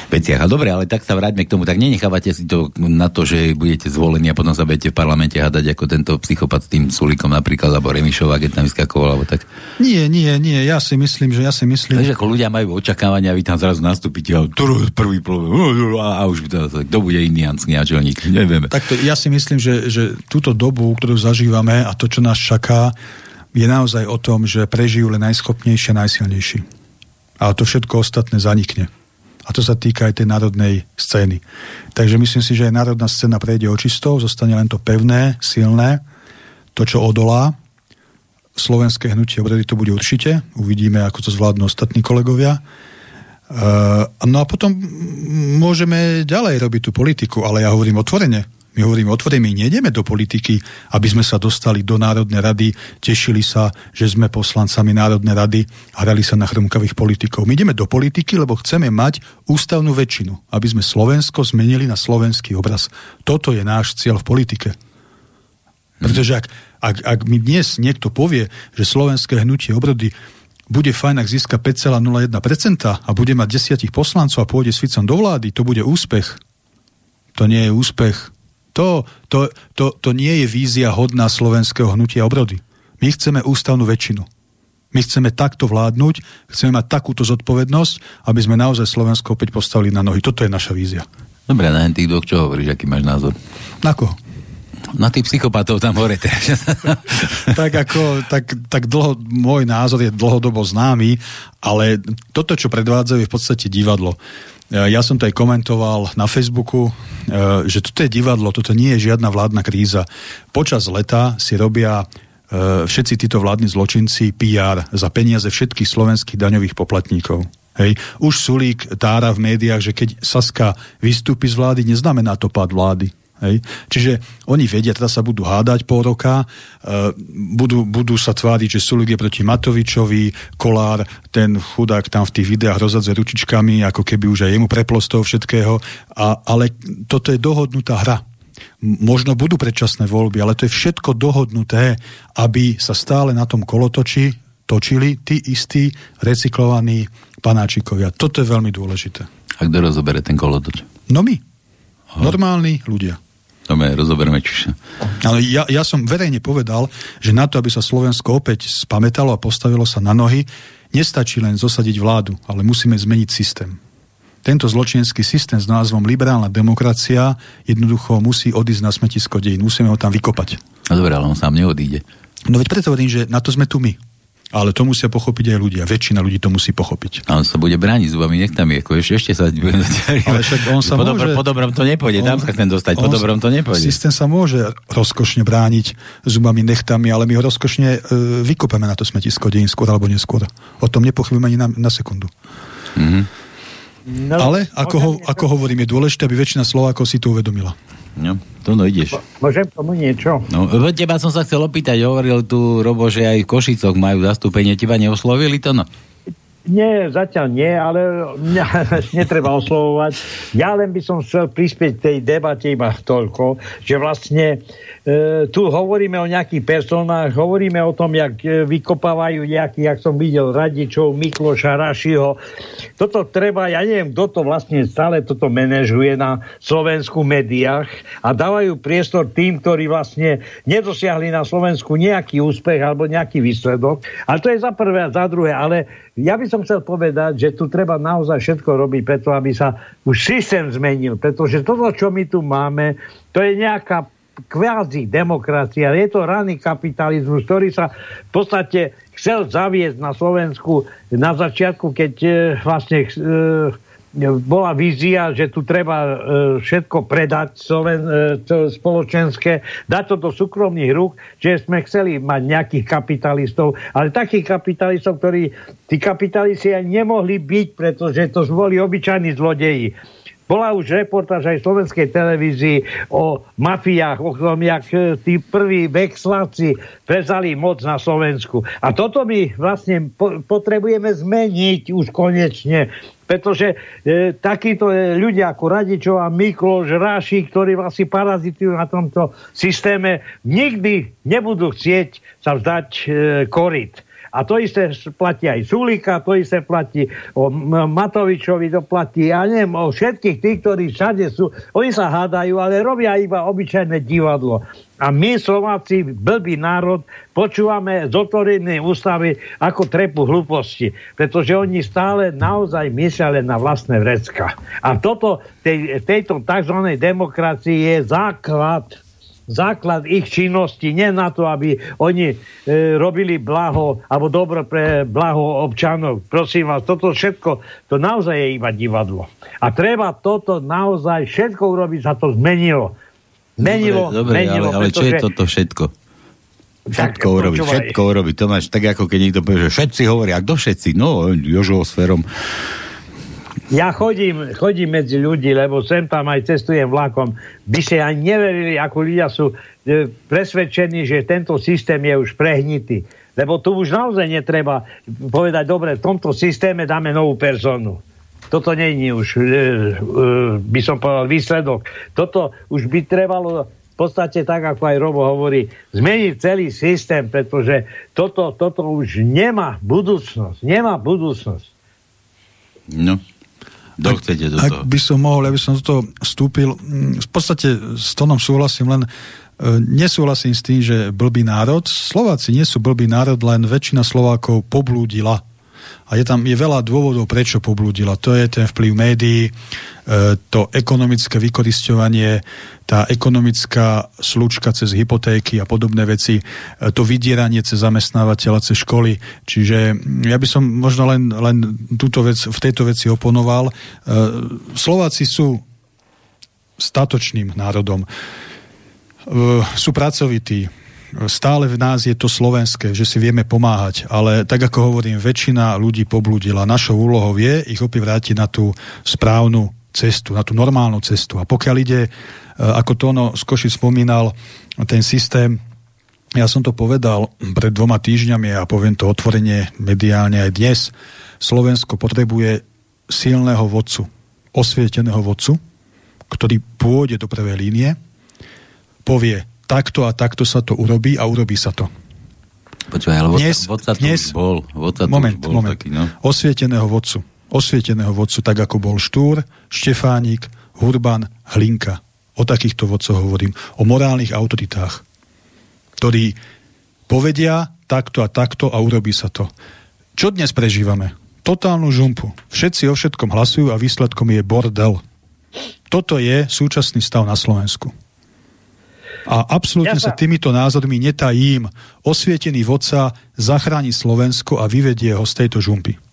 veciach. A dobre, ale tak sa vráťme k tomu, tak nenechávate si to na to, že budete zvolení a potom sa budete v parlamente hádať ako tento psychopat s tým Sulikom napríklad, alebo Remišová, keď tam vyskakoval, alebo tak. Nie, nie, nie, ja si myslím, že ja si myslím... Takže ako ľudia majú očakávania, vy tam zrazu nastúpite a prvý problém. A, a už to, kto bude indiánsky náčelník, nevieme. Takto, ja si myslím, že, že túto dobu, ktorú zažívame a to, čo nás čaká, je naozaj o tom, že prežijú len najschopnejšie najsilnejší. A to všetko ostatné zanikne. A to sa týka aj tej národnej scény. Takže myslím si, že aj národná scéna prejde očistou, zostane len to pevné, silné, to, čo odolá. Slovenské hnutie obrady to bude určite. Uvidíme, ako to zvládnu ostatní kolegovia. Uh, no a potom môžeme ďalej robiť tú politiku, ale ja hovorím otvorene. My hovoríme otvorene, my nejdeme do politiky, aby sme sa dostali do Národnej rady, tešili sa, že sme poslancami Národnej rady a hrali sa na chrumkavých politikov. My ideme do politiky, lebo chceme mať ústavnú väčšinu, aby sme Slovensko zmenili na slovenský obraz. Toto je náš cieľ v politike. Pretože ak, ak, ak mi dnes niekto povie, že slovenské hnutie obrody bude fajn, ak získa 5,01% a bude mať desiatich poslancov a pôjde s Ficom do vlády, to bude úspech. To nie je úspech. To, to, to, to nie je vízia hodná slovenského hnutia obrody. My chceme ústavnú väčšinu. My chceme takto vládnuť, chceme mať takúto zodpovednosť, aby sme naozaj Slovensko opäť postavili na nohy. Toto je naša vízia. Dobre, na tých dvoch čo hovoríš, aký máš názor? Na koho? Na tých psychopatov tam hore teraz. tak ako, tak, tak dlho, môj názor je dlhodobo známy, ale toto, čo predvádzajú, je v podstate divadlo. E, ja som to aj komentoval na Facebooku, e, že toto je divadlo, toto nie je žiadna vládna kríza. Počas leta si robia e, všetci títo vládni zločinci PR za peniaze všetkých slovenských daňových poplatníkov. Hej. Už Sulík tára v médiách, že keď Saska vystúpi z vlády, neznamená to pád vlády. Hej. Čiže oni vedia, teda sa budú hádať pol roka, e, budú, budú sa tváriť, že sú ľudia proti Matovičovi, Kolár, ten chudák tam v tých videách rozadze ručičkami, ako keby už aj jemu preplostov všetkého, a, ale toto je dohodnutá hra. Možno budú predčasné voľby, ale to je všetko dohodnuté, aby sa stále na tom kolotoči točili tí istí recyklovaní panáčikovia. Toto je veľmi dôležité. A kto rozobere ten kolotoč? No my. Aha. Normálni ľudia. Aj rozoberieme čiže. Ale ja, ja som verejne povedal, že na to, aby sa Slovensko opäť spametalo a postavilo sa na nohy, nestačí len zosadiť vládu, ale musíme zmeniť systém. Tento zločinecký systém s názvom liberálna demokracia jednoducho musí odísť na smetisko dejín. Musíme ho tam vykopať. No dobre, ale on sám neodíde. No veď preto hovorím, že na to sme tu my. Ale to musia pochopiť aj ľudia. Väčšina ľudí to musí pochopiť. A on sa bude brániť zubami nechtami, ako ešte, ešte sa bude Ale však on sa po, môže... Po dobrom to nepôjde, tam sa chcem dostať, po dobrom to nepôjde. Systém sa môže rozkošne brániť zubami nechtami, ale my ho rozkošne e, vykopeme na to smetisko dejín skôr alebo neskôr. O tom nepochybujeme ani na, na sekundu. Mm-hmm. No, ale ako, ho, ako hovorím, je dôležité, aby väčšina Slovákov si to uvedomila. No, to no ideš. Môžem tomu niečo? No, teba som sa chcel opýtať, hovoril tu Robo, že aj v Košicoch majú zastúpenie, teba neoslovili to no? Nie, zatiaľ nie, ale mňa netreba oslovovať. Ja len by som chcel prispieť tej debate iba toľko, že vlastne e, tu hovoríme o nejakých personách, hovoríme o tom, jak e, vykopávajú nejakých, jak som videl, Radičov, Mikloša, Rašiho. Toto treba, ja neviem, kto to vlastne stále toto manažuje na Slovensku médiách a dávajú priestor tým, ktorí vlastne nedosiahli na Slovensku nejaký úspech alebo nejaký výsledok. Ale to je za prvé a za druhé, ale ja by som chcel povedať, že tu treba naozaj všetko robiť preto, aby sa už systém zmenil, pretože toto, čo my tu máme, to je nejaká kvázi demokracia. Je to raný kapitalizmus, ktorý sa v podstate chcel zaviesť na Slovensku na začiatku, keď e, vlastne e, bola vízia, že tu treba e, všetko predať e, spoločenské, dať to do súkromných rúk, že sme chceli mať nejakých kapitalistov, ale takých kapitalistov, ktorí tí kapitalisti aj nemohli byť, pretože to boli obyčajní zlodeji. Bola už reportáž aj v slovenskej televízii o mafiách, o tom, jak e, tí prví vexláci prezali moc na Slovensku. A toto my vlastne po- potrebujeme zmeniť už konečne pretože e, takíto e, ľudia ako Radičov a Mikloš, Ráši, ktorí vlastne parazitujú na tomto systéme, nikdy nebudú chcieť sa vzdať e, korit. A to isté platí aj Sulika, to isté platí o Matovičovi, to platí, ja neviem, o všetkých tých, ktorí všade sú. Oni sa hádajú, ale robia iba obyčajné divadlo. A my, Slováci, blbý národ, počúvame z otvorenej ústavy ako trepu hlúposti. Pretože oni stále naozaj myslia na vlastné vrecka. A toto, tej, tejto tzv. demokracii je základ základ ich činnosti, nie na to, aby oni e, robili blaho alebo dobro pre blaho občanov. Prosím vás, toto všetko, to naozaj je iba divadlo. A treba toto naozaj všetko urobiť, sa to zmenilo. Menilo, dobre, menilo, ale, ale pretože... čo je toto všetko? Všetko urobiť, všetko urobiť. Tomáš, tak ako keď niekto povie, že všetci hovoria, kto všetci? No, Jožo sférom. Ja chodím, chodím medzi ľudí, lebo sem tam aj cestujem vlakom. By ste aj neverili, ako ľudia sú e, presvedčení, že tento systém je už prehnitý. Lebo tu už naozaj netreba povedať, dobre, v tomto systéme dáme novú personu. Toto není už, e, e, by som povedal, výsledok. Toto už by trebalo v podstate tak, ako aj Robo hovorí, zmeniť celý systém, pretože toto, toto už nemá budúcnosť. Nemá budúcnosť. No, kto chcete do Ak by som mohol, aby som do toho vstúpil, mm, v podstate s tónom súhlasím, len e, nesúhlasím s tým, že blbý národ. Slováci nie sú blbý národ, len väčšina Slovákov poblúdila a je tam je veľa dôvodov, prečo poblúdila. To je ten vplyv médií, e, to ekonomické vykoristovanie, tá ekonomická slučka cez hypotéky a podobné veci, e, to vydieranie cez zamestnávateľa, cez školy. Čiže ja by som možno len, len túto vec, v tejto veci oponoval. E, Slováci sú statočným národom. Sú pracovití, stále v nás je to slovenské, že si vieme pomáhať, ale tak ako hovorím, väčšina ľudí poblúdila. Našou úlohou je ich opäť vrátiť na tú správnu cestu, na tú normálnu cestu. A pokiaľ ide, e, ako Tono Skoši spomínal, ten systém, ja som to povedal pred dvoma týždňami a poviem to otvorenie mediálne aj dnes, Slovensko potrebuje silného vodcu, osvieteného vodcu, ktorý pôjde do prvej línie, povie, takto a takto sa to urobí a urobí sa to. Počúvaj, ale dnes, vodca, vodca dnes, bol. Vodca moment, bol moment. Taký, no. Osvieteného vodcu. Osvieteného vodcu, tak ako bol Štúr, Štefánik, Hurban, Hlinka. O takýchto vodcoch hovorím. O morálnych autoritách, ktorí povedia takto a takto a urobí sa to. Čo dnes prežívame? Totálnu žumpu. Všetci o všetkom hlasujú a výsledkom je bordel. Toto je súčasný stav na Slovensku. A absolútne ja sa... týmito názormi netajím. Osvietený vodca zachráni Slovensko a vyvedie ho z tejto žumpy.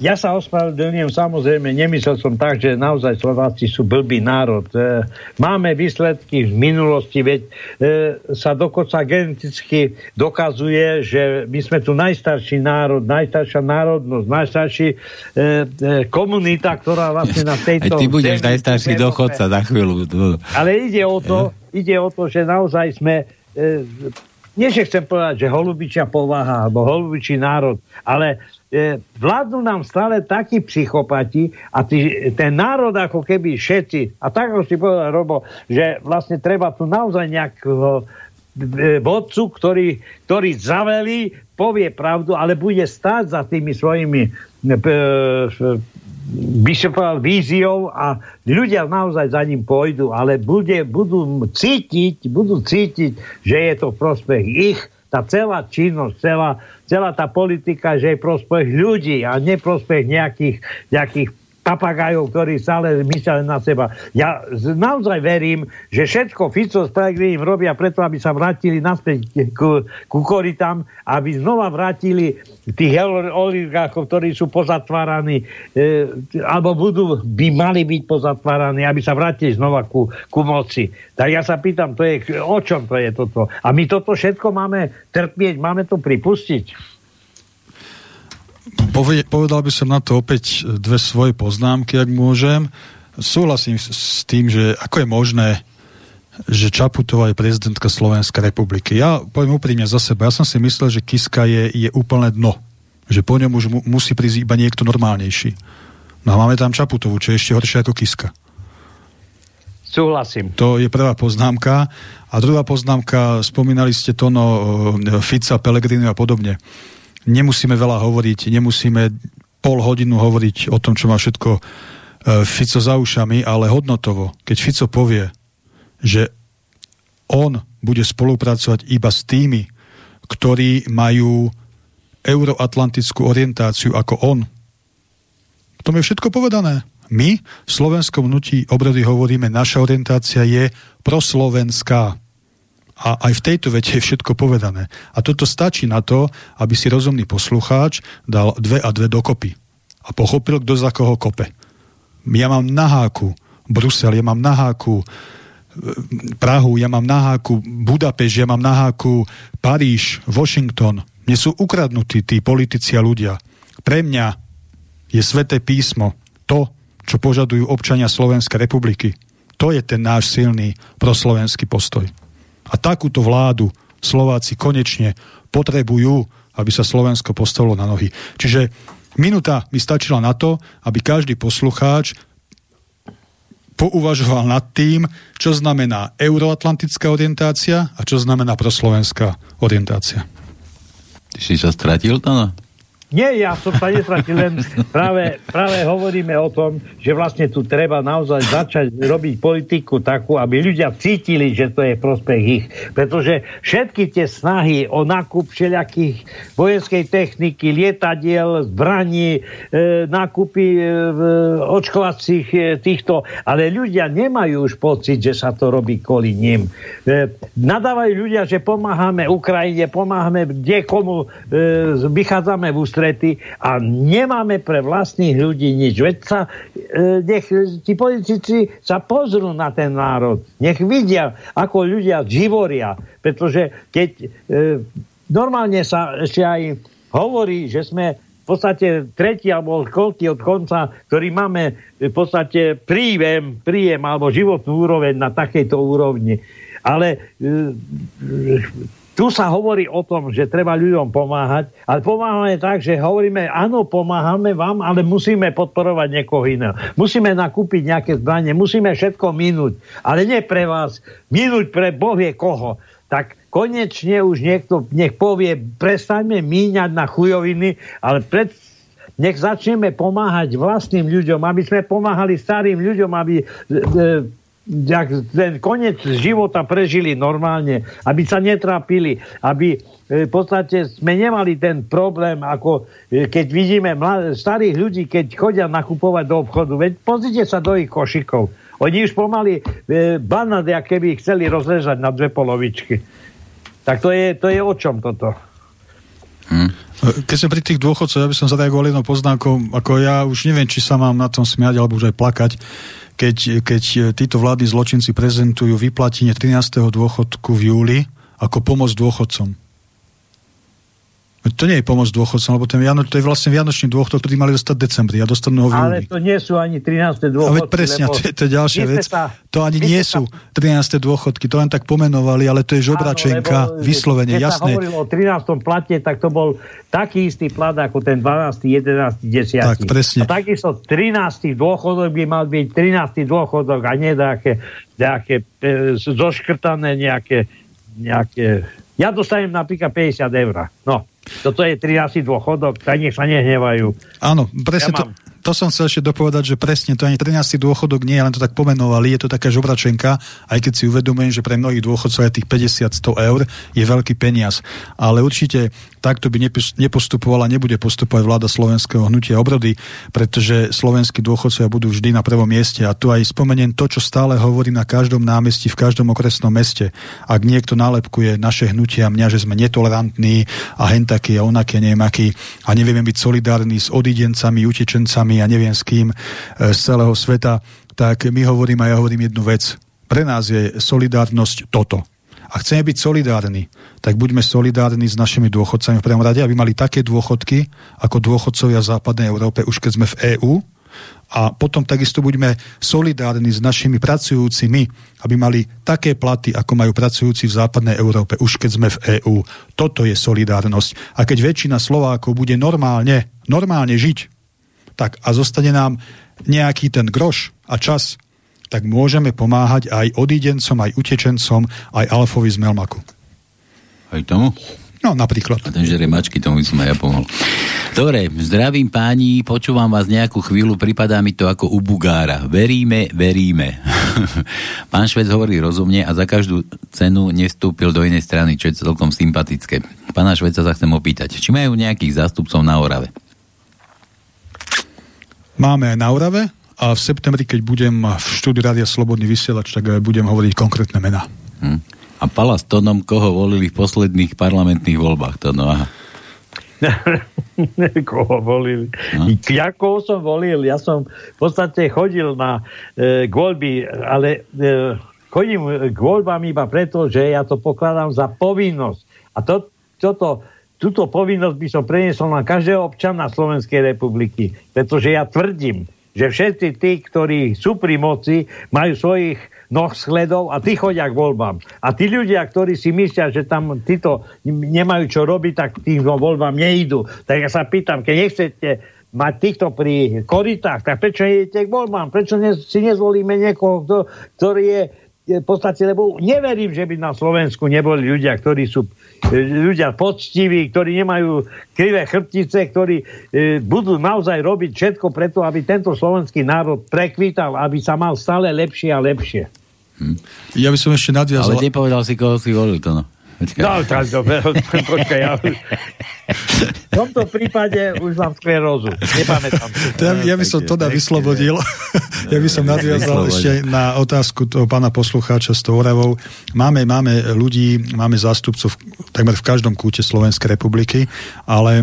Ja sa ospravedlňujem, samozrejme, nemyslel som tak, že naozaj Slováci sú blbý národ. E, máme výsledky v minulosti, veď e, sa dokonca geneticky dokazuje, že my sme tu najstarší národ, najstaršia národnosť, najstarší e, e, komunita, ktorá vlastne na tejto... Aj ty budeš najstarší dochodca za chvíľu. Ale ide o to, ide o to, že naozaj sme... E, nie, že chcem povedať, že holubičia povaha, alebo holubičí národ, ale e, vládnu nám stále takí psychopati a tí, ten národ ako keby všetci, a tak ako si povedal Robo, že vlastne treba tu naozaj nejakého e, vodcu, ktorý, ktorý zavelí, povie pravdu, ale bude stáť za tými svojimi e, povedal, víziou a ľudia naozaj za ním pôjdu, ale bude, budú cítiť, budú cítiť, že je to prospech ich, tá celá činnosť, celá, celá tá politika, že je prospech ľudí a neprospech nejakých, nejakých papagajov, ktorí stále myslia na seba. Ja naozaj verím, že všetko Fico s Pelegrinim robia preto, aby sa vrátili naspäť ku, ku koritám, aby znova vrátili tých oligarchov, ktorí sú pozatváraní, e, alebo budú, by mali byť pozatváraní, aby sa vrátili znova ku, ku moci. Tak ja sa pýtam, to je, o čom to je toto? A my toto všetko máme trpieť, máme to pripustiť povedal by som na to opäť dve svoje poznámky, ak môžem. Súhlasím s tým, že ako je možné, že Čaputová je prezidentka Slovenskej republiky. Ja poviem úprimne za seba, ja som si myslel, že Kiska je, je úplne dno. Že po ňom už mu, musí prísť iba niekto normálnejší. No a máme tam Čaputovú, čo je ešte horšie ako Kiska. Súhlasím. To je prvá poznámka. A druhá poznámka, spomínali ste to no, Fica, Pelegrini a podobne nemusíme veľa hovoriť, nemusíme pol hodinu hovoriť o tom, čo má všetko e, Fico za ušami, ale hodnotovo, keď Fico povie, že on bude spolupracovať iba s tými, ktorí majú euroatlantickú orientáciu ako on. To je všetko povedané. My v slovenskom hnutí obrody hovoríme, naša orientácia je proslovenská. A aj v tejto vete je všetko povedané. A toto stačí na to, aby si rozumný poslucháč dal dve a dve dokopy. A pochopil, kto za koho kope. Ja mám na háku Brusel, ja mám na háku e, Prahu, ja mám na háku Budapešť, ja mám na háku Paríž, Washington. Mne sú ukradnutí tí politici a ľudia. Pre mňa je sveté písmo to, čo požadujú občania Slovenskej republiky. To je ten náš silný proslovenský postoj. A takúto vládu Slováci konečne potrebujú, aby sa Slovensko postavilo na nohy. Čiže minúta mi stačila na to, aby každý poslucháč pouvažoval nad tým, čo znamená euroatlantická orientácia a čo znamená proslovenská orientácia. Ty si sa stratil tam? Nie, ja som sa nestratil, len práve, práve hovoríme o tom, že vlastne tu treba naozaj začať robiť politiku takú, aby ľudia cítili, že to je prospech ich. Pretože všetky tie snahy o nákup všelijakých vojenskej techniky, lietadiel, zbraní, e, nákupy e, očkovacích e, týchto, ale ľudia nemajú už pocit, že sa to robí kvôli ním. E, nadávajú ľudia, že pomáhame Ukrajine, pomáhame kde komu, e, vychádzame v ústretí ústrety a nemáme pre vlastných ľudí nič. Veď sa, e, nech tí politici sa pozrú na ten národ. Nech vidia, ako ľudia živoria. Pretože keď e, normálne sa ešte aj hovorí, že sme v podstate tretí alebo koľký od konca, ktorý máme v podstate príjem, príjem alebo životnú úroveň na takejto úrovni. Ale e, tu sa hovorí o tom, že treba ľuďom pomáhať, ale pomáhame tak, že hovoríme, áno, pomáhame vám, ale musíme podporovať niekoho iného. Musíme nakúpiť nejaké zbranie, musíme všetko minúť, ale nie pre vás, minúť pre Bohie koho. Tak konečne už niekto nech povie, prestaňme míňať na chujoviny, ale pred, nech začneme pomáhať vlastným ľuďom, aby sme pomáhali starým ľuďom, aby e, e ten koniec života prežili normálne, aby sa netrápili, aby e, v podstate sme nemali ten problém, ako e, keď vidíme mlad- starých ľudí, keď chodia nakupovať do obchodu. Veď pozrite sa do ich košikov. Oni už pomaly e, banát, keby chceli rozležať na dve polovičky. Tak to je, to je o čom toto? Hmm. Keď sme pri tých dôchodcoch, ja by som zareagoval jednou poznámkou, ako ja už neviem, či sa mám na tom smiať, alebo už aj plakať, keď, keď títo vládni zločinci prezentujú vyplatenie 13. dôchodku v júli ako pomoc dôchodcom. To nie je pomoc dôchodcom, lebo ten Viano, to je vlastne vianočný dôchodok, ktorý mali dostať v decembri a dostanú ho v Ale to nie sú ani 13. dôchodky. Ale presne, to je, to je ďalšia vec. Sa, to ani nie sú 13. dôchodky, to len tak pomenovali, ale to je žobračenka, áno, vyslovene, keď jasné. Keď sa o 13. plate, tak to bol taký istý plat ako ten 12., 11., 10. Tak, presne. A takisto 13. dôchodok by mal byť 13. dôchodok a nie nejaké, nejaké e, zoškrtané nejaké, nejaké... Ja dostanem napríklad 50 eur. No, toto je 13 dôchodok, tak nech sa nehnevajú. Áno, presne ja to, to som chcel ešte dopovedať, že presne to ani 13. dôchodok nie, len to tak pomenovali, je to taká žobračenka, aj keď si uvedomujem, že pre mnohých dôchodcov aj tých 50-100 eur je veľký peniaz. Ale určite takto by nepostupovala, nebude postupovať vláda slovenského hnutia obrody, pretože slovenskí dôchodcovia budú vždy na prvom mieste. A tu aj spomeniem to, čo stále hovorím na každom námestí, v každom okresnom meste. Ak niekto nálepkuje naše hnutia mňa, že sme netolerantní a hen a onaký, neviem aký, a nevieme byť solidárni s odidencami, utečencami a neviem s kým e, z celého sveta, tak my hovorím a ja hovorím jednu vec. Pre nás je solidárnosť toto. A chceme byť solidárni, tak buďme solidárni s našimi dôchodcami v prvom rade, aby mali také dôchodky ako dôchodcovia v západnej Európe, už keď sme v EÚ, a potom takisto buďme solidárni s našimi pracujúcimi, aby mali také platy, ako majú pracujúci v západnej Európe, už keď sme v EÚ. Toto je solidárnosť. A keď väčšina Slovákov bude normálne, normálne žiť, tak a zostane nám nejaký ten groš a čas, tak môžeme pomáhať aj odídencom, aj utečencom, aj Alfovi z Melmaku. Aj tomu? No, napríklad. A ten žere mačky, tomu by som aj ja pomohol. Dobre, zdravím páni, počúvam vás nejakú chvíľu, pripadá mi to ako u Bugára. Veríme, veríme. Pán Švec hovorí rozumne a za každú cenu nestúpil do inej strany, čo je celkom sympatické. Pána Šveca sa chcem opýtať, či majú nejakých zástupcov na Orave? Máme aj na Orave a v septembri, keď budem v štúdiu Rádia Slobodný vysielač, tak budem hovoriť konkrétne mená. Hm. A Pala s Tonom, koho volili v posledných parlamentných voľbách? To no, aha. koho volili. No? Ja koho som volil? Ja som v podstate chodil na e, voľby, ale e, chodím k voľbám iba preto, že ja to pokladám za povinnosť. A to, toto túto povinnosť by som preniesol na každého občana Slovenskej republiky. Pretože ja tvrdím, že všetci tí, ktorí sú pri moci, majú svojich noh sledov a tí chodia k voľbám. A tí ľudia, ktorí si myslia, že tam títo nemajú čo robiť, tak tým voľbám neidú. Tak ja sa pýtam, keď nechcete mať týchto pri koritách, tak prečo idete k voľbám? Prečo si nezvolíme niekoho, kto, ktorý je v podstate, lebo neverím, že by na Slovensku neboli ľudia, ktorí sú e, ľudia poctiví, ktorí nemajú krivé chrbtice, ktorí e, budú naozaj robiť všetko preto, aby tento slovenský národ prekvítal, aby sa mal stále lepšie a lepšie. Hm. Ja by som ešte nadviazal... Ale nepovedal si, koho si volil to, no. No, tak dobre, počkaj, ja už... V tomto prípade už mám sklerózu. Nepamätám Ja, ja by som to na vyslobodil. ja by som nadviazal ešte na otázku toho pána poslucháča s tou Oravou. Máme, máme ľudí, máme zástupcov takmer v každom kúte Slovenskej republiky, ale,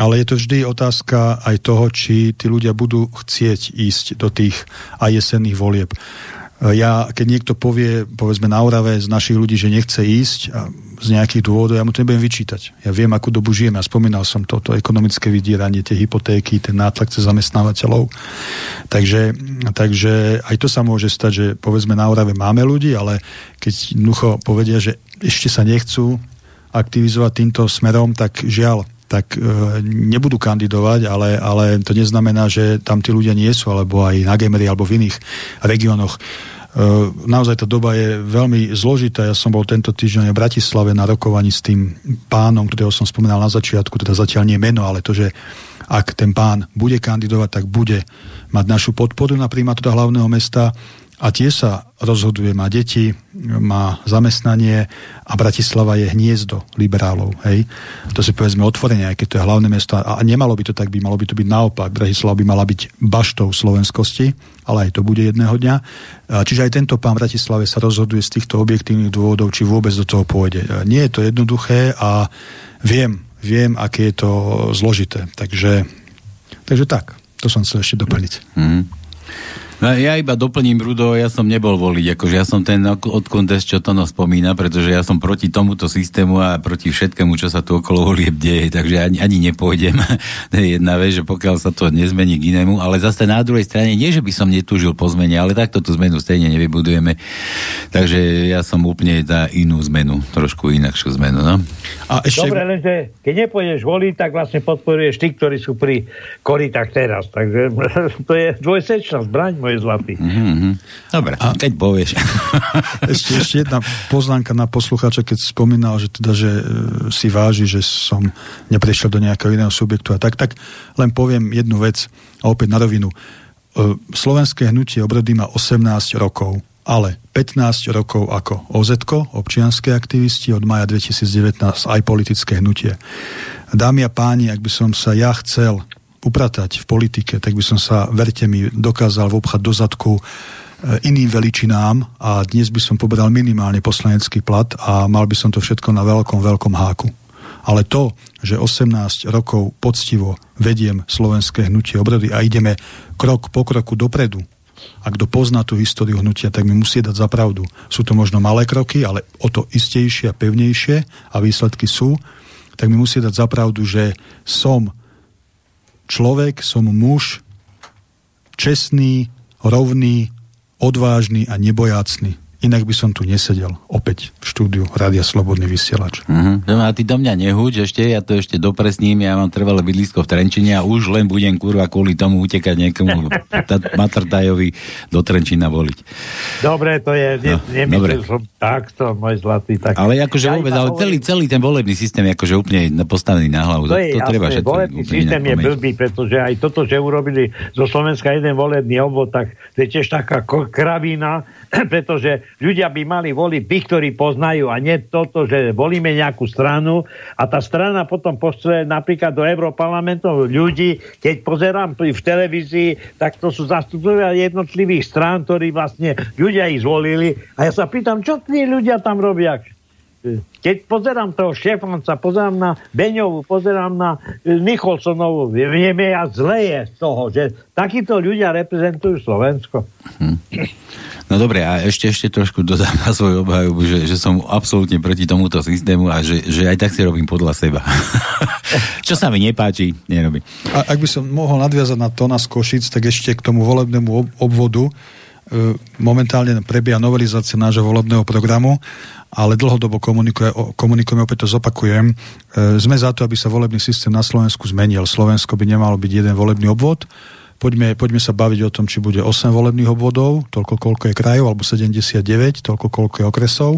ale je to vždy otázka aj toho, či tí ľudia budú chcieť ísť do tých aj jesenných volieb. Ja, keď niekto povie, povedzme na Orave z našich ľudí, že nechce ísť a z nejakých dôvodov, ja mu to nebudem vyčítať. Ja viem, akú dobu žijeme a spomínal som to, to ekonomické vydieranie, tie hypotéky, ten nátlak cez zamestnávateľov. Takže, takže aj to sa môže stať, že povedzme na Orave máme ľudí, ale keď jednoducho povedia, že ešte sa nechcú aktivizovať týmto smerom, tak žiaľ, tak e, nebudú kandidovať, ale, ale to neznamená, že tam tí ľudia nie sú, alebo aj na Gemery, alebo v iných regiónoch. Uh, naozaj tá doba je veľmi zložitá. Ja som bol tento týždeň v Bratislave na rokovaní s tým pánom, ktorého som spomínal na začiatku, teda zatiaľ nie meno, ale to, že ak ten pán bude kandidovať, tak bude mať našu podporu na primátora hlavného mesta a tie sa rozhoduje, má deti, má zamestnanie a Bratislava je hniezdo liberálov. Hej? To si povedzme otvorene, aj keď to je hlavné mesto a nemalo by to tak byť, malo by to byť naopak. Bratislava by mala byť baštou slovenskosti, ale aj to bude jedného dňa. Čiže aj tento pán Bratislave sa rozhoduje z týchto objektívnych dôvodov, či vôbec do toho pôjde. Nie je to jednoduché a viem, viem, aké je to zložité. Takže, takže tak, to som chcel ešte doplniť. Mm-hmm. No, ja iba doplním, Rudo, ja som nebol voliť, akože ja som ten od kondes, čo to no spomína, pretože ja som proti tomuto systému a proti všetkému, čo sa tu okolo volieb deje, takže ani, ani nepôjdem. to je jedna vec, že pokiaľ sa to nezmení k inému, ale zase na druhej strane, nie že by som netúžil po zmene, ale takto tú zmenu stejne nevybudujeme. Takže ja som úplne za inú zmenu, trošku inakšiu zmenu. No? A ešte... Dobre, lenže keď nepôjdeš voliť, tak vlastne podporuješ tí, ktorí sú pri koritách teraz. Takže to je dvojsečná zbraň, môj zlatý. Mm-hmm. Dobre, a keď povieš. ešte, ešte jedna poznámka na poslucháča, keď spomínal, že teda, že e, si váži, že som neprešiel do nejakého iného subjektu a tak, tak len poviem jednu vec a opäť na rovinu. E, slovenské hnutie obrody má 18 rokov, ale 15 rokov ako oz občianské aktivisti, od maja 2019 aj politické hnutie. Dámy a páni, ak by som sa ja chcel upratať v politike, tak by som sa, verte mi, dokázal vobchať do zadku e, iným veličinám a dnes by som pobral minimálne poslanecký plat a mal by som to všetko na veľkom, veľkom háku. Ale to, že 18 rokov poctivo vediem slovenské hnutie obrody a ideme krok po kroku dopredu, a kto pozná tú históriu hnutia, tak mi musí dať za pravdu. Sú to možno malé kroky, ale o to istejšie a pevnejšie a výsledky sú, tak mi musí dať za pravdu, že som človek, som muž, čestný, rovný, odvážny a nebojácný. Inak by som tu nesedel opäť v štúdiu Rádia Slobodný vysielač. Uh-huh. a ty do mňa nehúď ešte, ja to ešte dopresním, ja mám trvalé bydlisko v Trenčine a už len budem kurva kvôli tomu utekať niekomu Matrtajovi do Trenčina voliť. Dobre, to je, ne, no, nemyslel som takto, môj zlatý. Tak... Ale akože vôbec, ale celý, celý ten volebný systém je akože úplne postavený na hlavu. To, je, to treba všetko volebný systém je blbý, pretože aj toto, že urobili zo Slovenska jeden volebný obvod, tak to je tiež taká kravína, pretože ľudia by mali voliť tých, ktorí poznajú a nie toto, že volíme nejakú stranu a tá strana potom pošle napríklad do Európarlamentu ľudí, keď pozerám v televízii, tak to sú zastupcovia jednotlivých strán, ktorí vlastne ľudia ich zvolili a ja sa pýtam, čo tí ľudia tam robia? Keď pozerám toho Štefanca, pozerám na Beňovu, pozerám na e, Nicholsonovu, mne ja zle je z toho, že takíto ľudia reprezentujú Slovensko. Hm. No dobre, a ešte, ešte trošku dodám na svoju obhajobu, že, že som absolútne proti tomuto systému a že, že aj tak si robím podľa seba. Čo sa mi nepáči, nerobím. A ak by som mohol nadviazať na to na Košic, tak ešte k tomu volebnému obvodu. E, momentálne prebieha novelizácia nášho volebného programu, ale dlhodobo komunikuje, komunikujeme, opäť to zopakujem. E, sme za to, aby sa volebný systém na Slovensku zmenil. Slovensko by nemalo byť jeden volebný obvod, Poďme, poďme sa baviť o tom, či bude 8 volebných obvodov, toľko koľko je krajov, alebo 79, toľko koľko je okresov.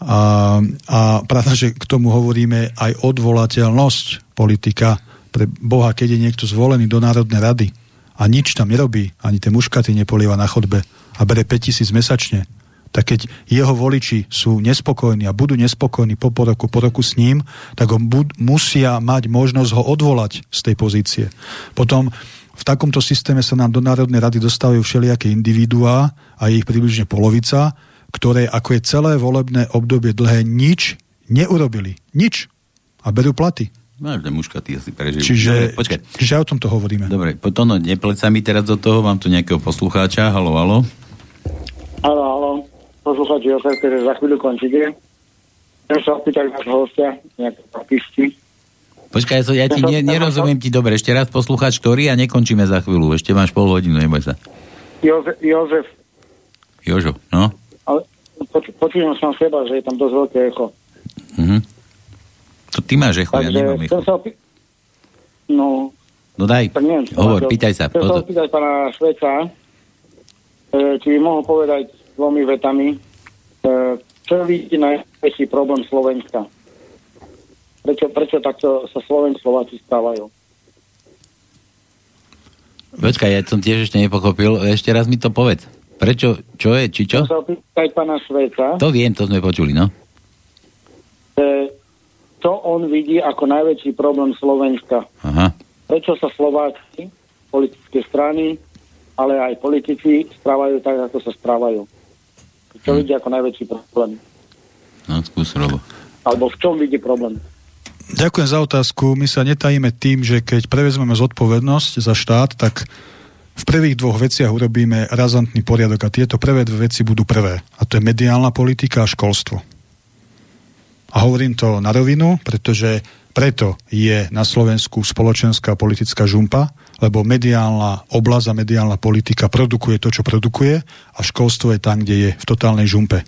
A, a pravda, že k tomu hovoríme aj odvolateľnosť politika. Pre Boha, keď je niekto zvolený do Národnej rady a nič tam nerobí, ani tie muškaty nepolieva na chodbe a bere 5000 mesačne, tak keď jeho voliči sú nespokojní a budú nespokojní po, po roku, po roku s ním, tak ho bud- musia mať možnosť ho odvolať z tej pozície. Potom v takomto systéme sa nám do Národnej rady dostávajú všelijaké individuá a je ich približne polovica, ktoré ako je celé volebné obdobie dlhé nič neurobili. Nič. A berú platy. No, muškaty asi prežijú. Čiže, Dobre, čiže o tomto hovoríme. Dobre, potom no, nepleca mi teraz do toho, mám tu nejakého poslucháča. Halo, halo. Halo, halo. Poslucháči, že za chvíľu končíte. Chcem sa opýtať vášho hostia, nejaké papisti. Počkaj, ja ti ne, nerozumiem ti dobre. Ešte raz poslúchač, ktorý a nekončíme za chvíľu. Ešte máš pol hodinu, neboj sa. Jozef. Jozef. Jožo, no. Ale poč- počujem som seba, že je tam dosť veľké echo. Mhm. To ty máš echo, Takže ja nemám echo. Sa opi- no. No daj, neviem, hovor, pýtaj sa. Chcem sa opýtať pána Šveca, e, či by mohol povedať dvomi vetami, e, čo vidíte najväčší problém Slovenska? Prečo, prečo takto sa Slovenci Slováci správajú? Počkaj, ja som tiež ešte nepochopil. Ešte raz mi to povedz. Prečo? Čo je? Či čo? Chcem sa pána Šveca. To viem, to sme počuli, no. E, to on vidí ako najväčší problém Slovenska. Aha. Prečo sa Slováci, politické strany, ale aj politici správajú tak, ako sa správajú. Čo hm. vidí ako najväčší problém? No, skús, Robo. Alebo v čom vidí problém? Ďakujem za otázku. My sa netajíme tým, že keď prevezmeme zodpovednosť za štát, tak v prvých dvoch veciach urobíme razantný poriadok a tieto prvé dve veci budú prvé. A to je mediálna politika a školstvo. A hovorím to na rovinu, pretože preto je na Slovensku spoločenská politická žumpa, lebo mediálna oblasť a mediálna politika produkuje to, čo produkuje a školstvo je tam, kde je v totálnej žumpe.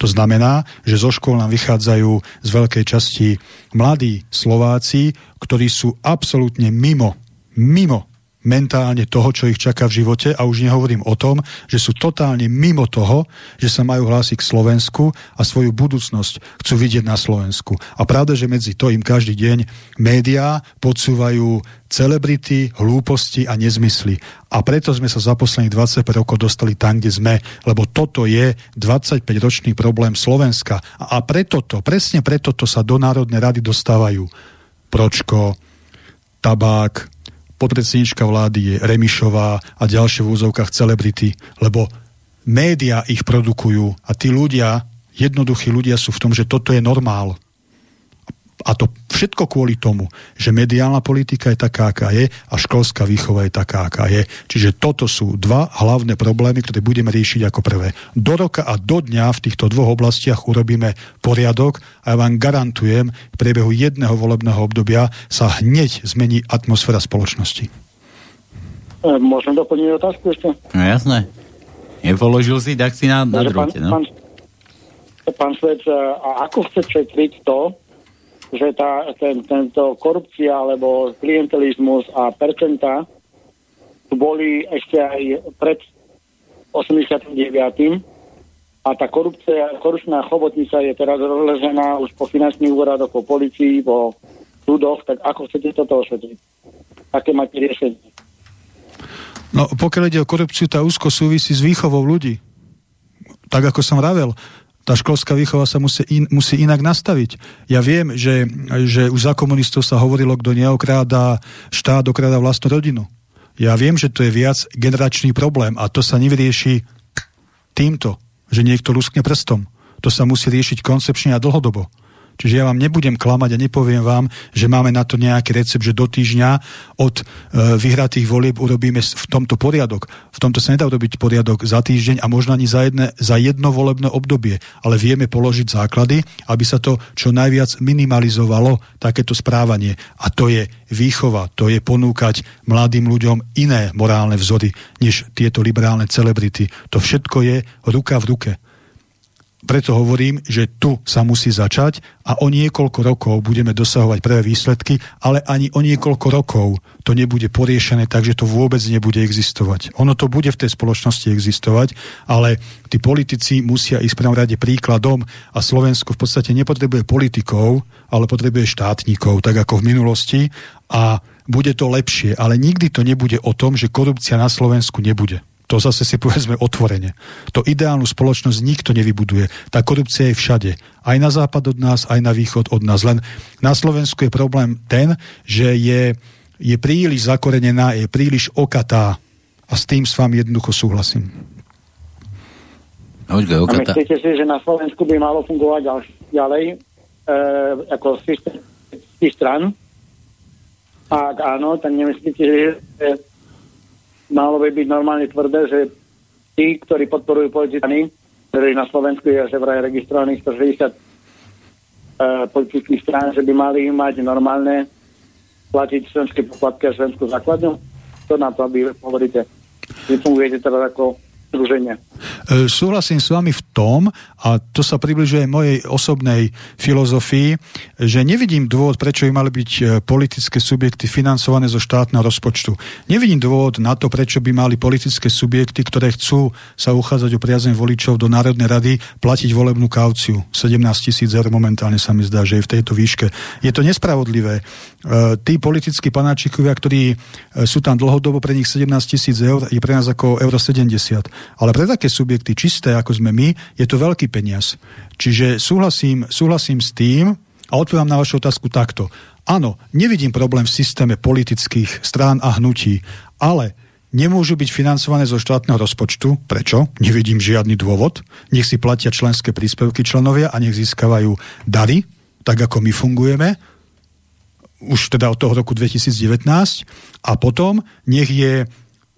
To znamená, že zo škôl nám vychádzajú z veľkej časti mladí Slováci, ktorí sú absolútne mimo, mimo mentálne toho, čo ich čaká v živote a už nehovorím o tom, že sú totálne mimo toho, že sa majú hlásiť k Slovensku a svoju budúcnosť chcú vidieť na Slovensku. A pravda, že medzi to im každý deň médiá podsúvajú celebrity, hlúposti a nezmysly. A preto sme sa za posledných 25 rokov dostali tam, kde sme, lebo toto je 25-ročný problém Slovenska. A preto to, presne preto to sa do Národnej rady dostávajú Pročko, tabák, podpredsednička vlády je Remišová a ďalšie v úzovkách celebrity, lebo média ich produkujú a tí ľudia, jednoduchí ľudia sú v tom, že toto je normál. A to všetko kvôli tomu, že mediálna politika je taká, aká je a školská výchova je taká, aká je. Čiže toto sú dva hlavné problémy, ktoré budeme riešiť ako prvé. Do roka a do dňa v týchto dvoch oblastiach urobíme poriadok a ja vám garantujem, v priebehu jedného volebného obdobia sa hneď zmení atmosféra spoločnosti. E, môžem doplniť otázku ešte? No jasné. Nepoložil si, tak si na, na drúte, no. Pán, pán Svet, a ako chce šetriť to, že tá, ten, tento korupcia alebo klientelizmus a percenta boli ešte aj pred 89. A tá korupcia, korupčná chobotnica je teraz rozležená už po finančných úradoch, po policii, po súdoch, tak ako chcete toto ošetriť? Aké máte riešenie? No, pokiaľ ide o korupciu, tá úzko súvisí s výchovou ľudí. Tak ako som ravel, tá školská výchova sa musí, in, musí inak nastaviť. Ja viem, že, že už za komunistov sa hovorilo, kto neokráda štát, okráda vlastnú rodinu. Ja viem, že to je viac generačný problém a to sa nevyrieši týmto, že niekto luskne prstom. To sa musí riešiť koncepčne a dlhodobo. Čiže ja vám nebudem klamať a nepoviem vám, že máme na to nejaký recept, že do týždňa od e, vyhratých volieb urobíme v tomto poriadok. V tomto sa nedá urobiť poriadok za týždeň a možno ani za, jedne, za jedno volebné obdobie, ale vieme položiť základy, aby sa to čo najviac minimalizovalo, takéto správanie. A to je výchova, to je ponúkať mladým ľuďom iné morálne vzory, než tieto liberálne celebrity. To všetko je ruka v ruke. Preto hovorím, že tu sa musí začať a o niekoľko rokov budeme dosahovať prvé výsledky, ale ani o niekoľko rokov to nebude poriešené, takže to vôbec nebude existovať. Ono to bude v tej spoločnosti existovať, ale tí politici musia ísť prvom rade príkladom a Slovensko v podstate nepotrebuje politikov, ale potrebuje štátnikov, tak ako v minulosti a bude to lepšie, ale nikdy to nebude o tom, že korupcia na Slovensku nebude. To zase si povedzme otvorene. To ideálnu spoločnosť nikto nevybuduje. Tá korupcia je všade. Aj na západ od nás, aj na východ od nás. Len na Slovensku je problém ten, že je, je príliš zakorenená, je príliš okatá. A s tým s vami jednoducho súhlasím. Počkej, okatá. A myslíte si, že na Slovensku by malo fungovať ďalej e, ako systém stran? Ak áno, tak nemyslíte, že malo by byť normálne tvrdé, že tí, ktorí podporujú političany, ktorí na Slovensku je že vraj registrovaných 160 uh, e, politických strán, že by mali mať normálne platiť členské poplatky a členskú základňu? To na to, aby hovoríte, vy fungujete teda ako združenie. E, súhlasím s vami v tom, a to sa približuje mojej osobnej filozofii, že nevidím dôvod, prečo by mali byť e, politické subjekty financované zo štátneho rozpočtu. Nevidím dôvod na to, prečo by mali politické subjekty, ktoré chcú sa uchádzať o priazem voličov do Národnej rady, platiť volebnú kauciu. 17 tisíc eur momentálne sa mi zdá, že je v tejto výške. Je to nespravodlivé. E, tí politickí panáčikovia, ktorí sú tam dlhodobo, pre nich 17 tisíc eur je pre nás ako euro 70. Ale pre také subjekty čisté, ako sme my, je to veľký peniaz. Čiže súhlasím, súhlasím s tým a odpovedám na vašu otázku takto. Áno, nevidím problém v systéme politických strán a hnutí, ale nemôžu byť financované zo štátneho rozpočtu. Prečo? Nevidím žiadny dôvod. Nech si platia členské príspevky členovia a nech získavajú dary, tak ako my fungujeme, už teda od toho roku 2019 a potom nech je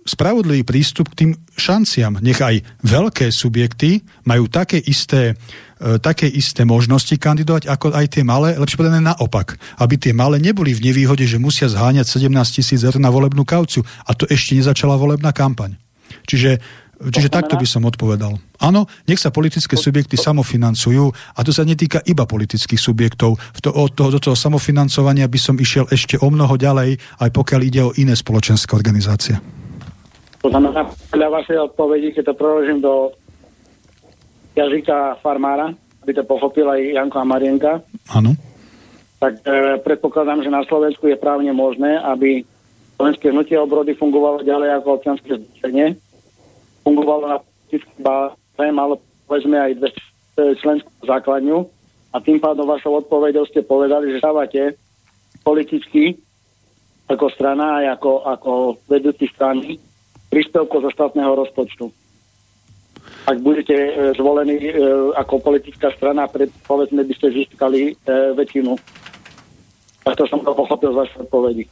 spravodlivý prístup k tým šanciam. Nech aj veľké subjekty majú také isté, e, také isté možnosti kandidovať, ako aj tie malé, lepšie povedané naopak. Aby tie malé neboli v nevýhode, že musia zháňať 17 tisíc eur na volebnú kauciu. A to ešte nezačala volebná kampaň. Čiže Čiže takto by som odpovedal. Áno, nech sa politické subjekty samofinancujú a to sa netýka iba politických subjektov. V to, od toho, do toho samofinancovania by som išiel ešte o mnoho ďalej, aj pokiaľ ide o iné spoločenské organizácie. To znamená, podľa vašej odpovedi, keď to preložím do jazyka farmára, aby to pochopil aj Janko a Marienka. Áno. Tak e, predpokladám, že na Slovensku je právne možné, aby slovenské hnutie obrody fungovalo ďalej ako občianske združenie. Fungovalo na politický báze, malo povedzme aj dve členskú základňu a tým pádom vašou odpovedou ste povedali, že stávate politicky ako strana aj ako, ako vedúci strany príspevkov zo štátneho rozpočtu. Ak budete e, zvolení e, ako politická strana, pred, povedzme by ste získali e, väčšinu. A to som to pochopil z vašej odpovedi.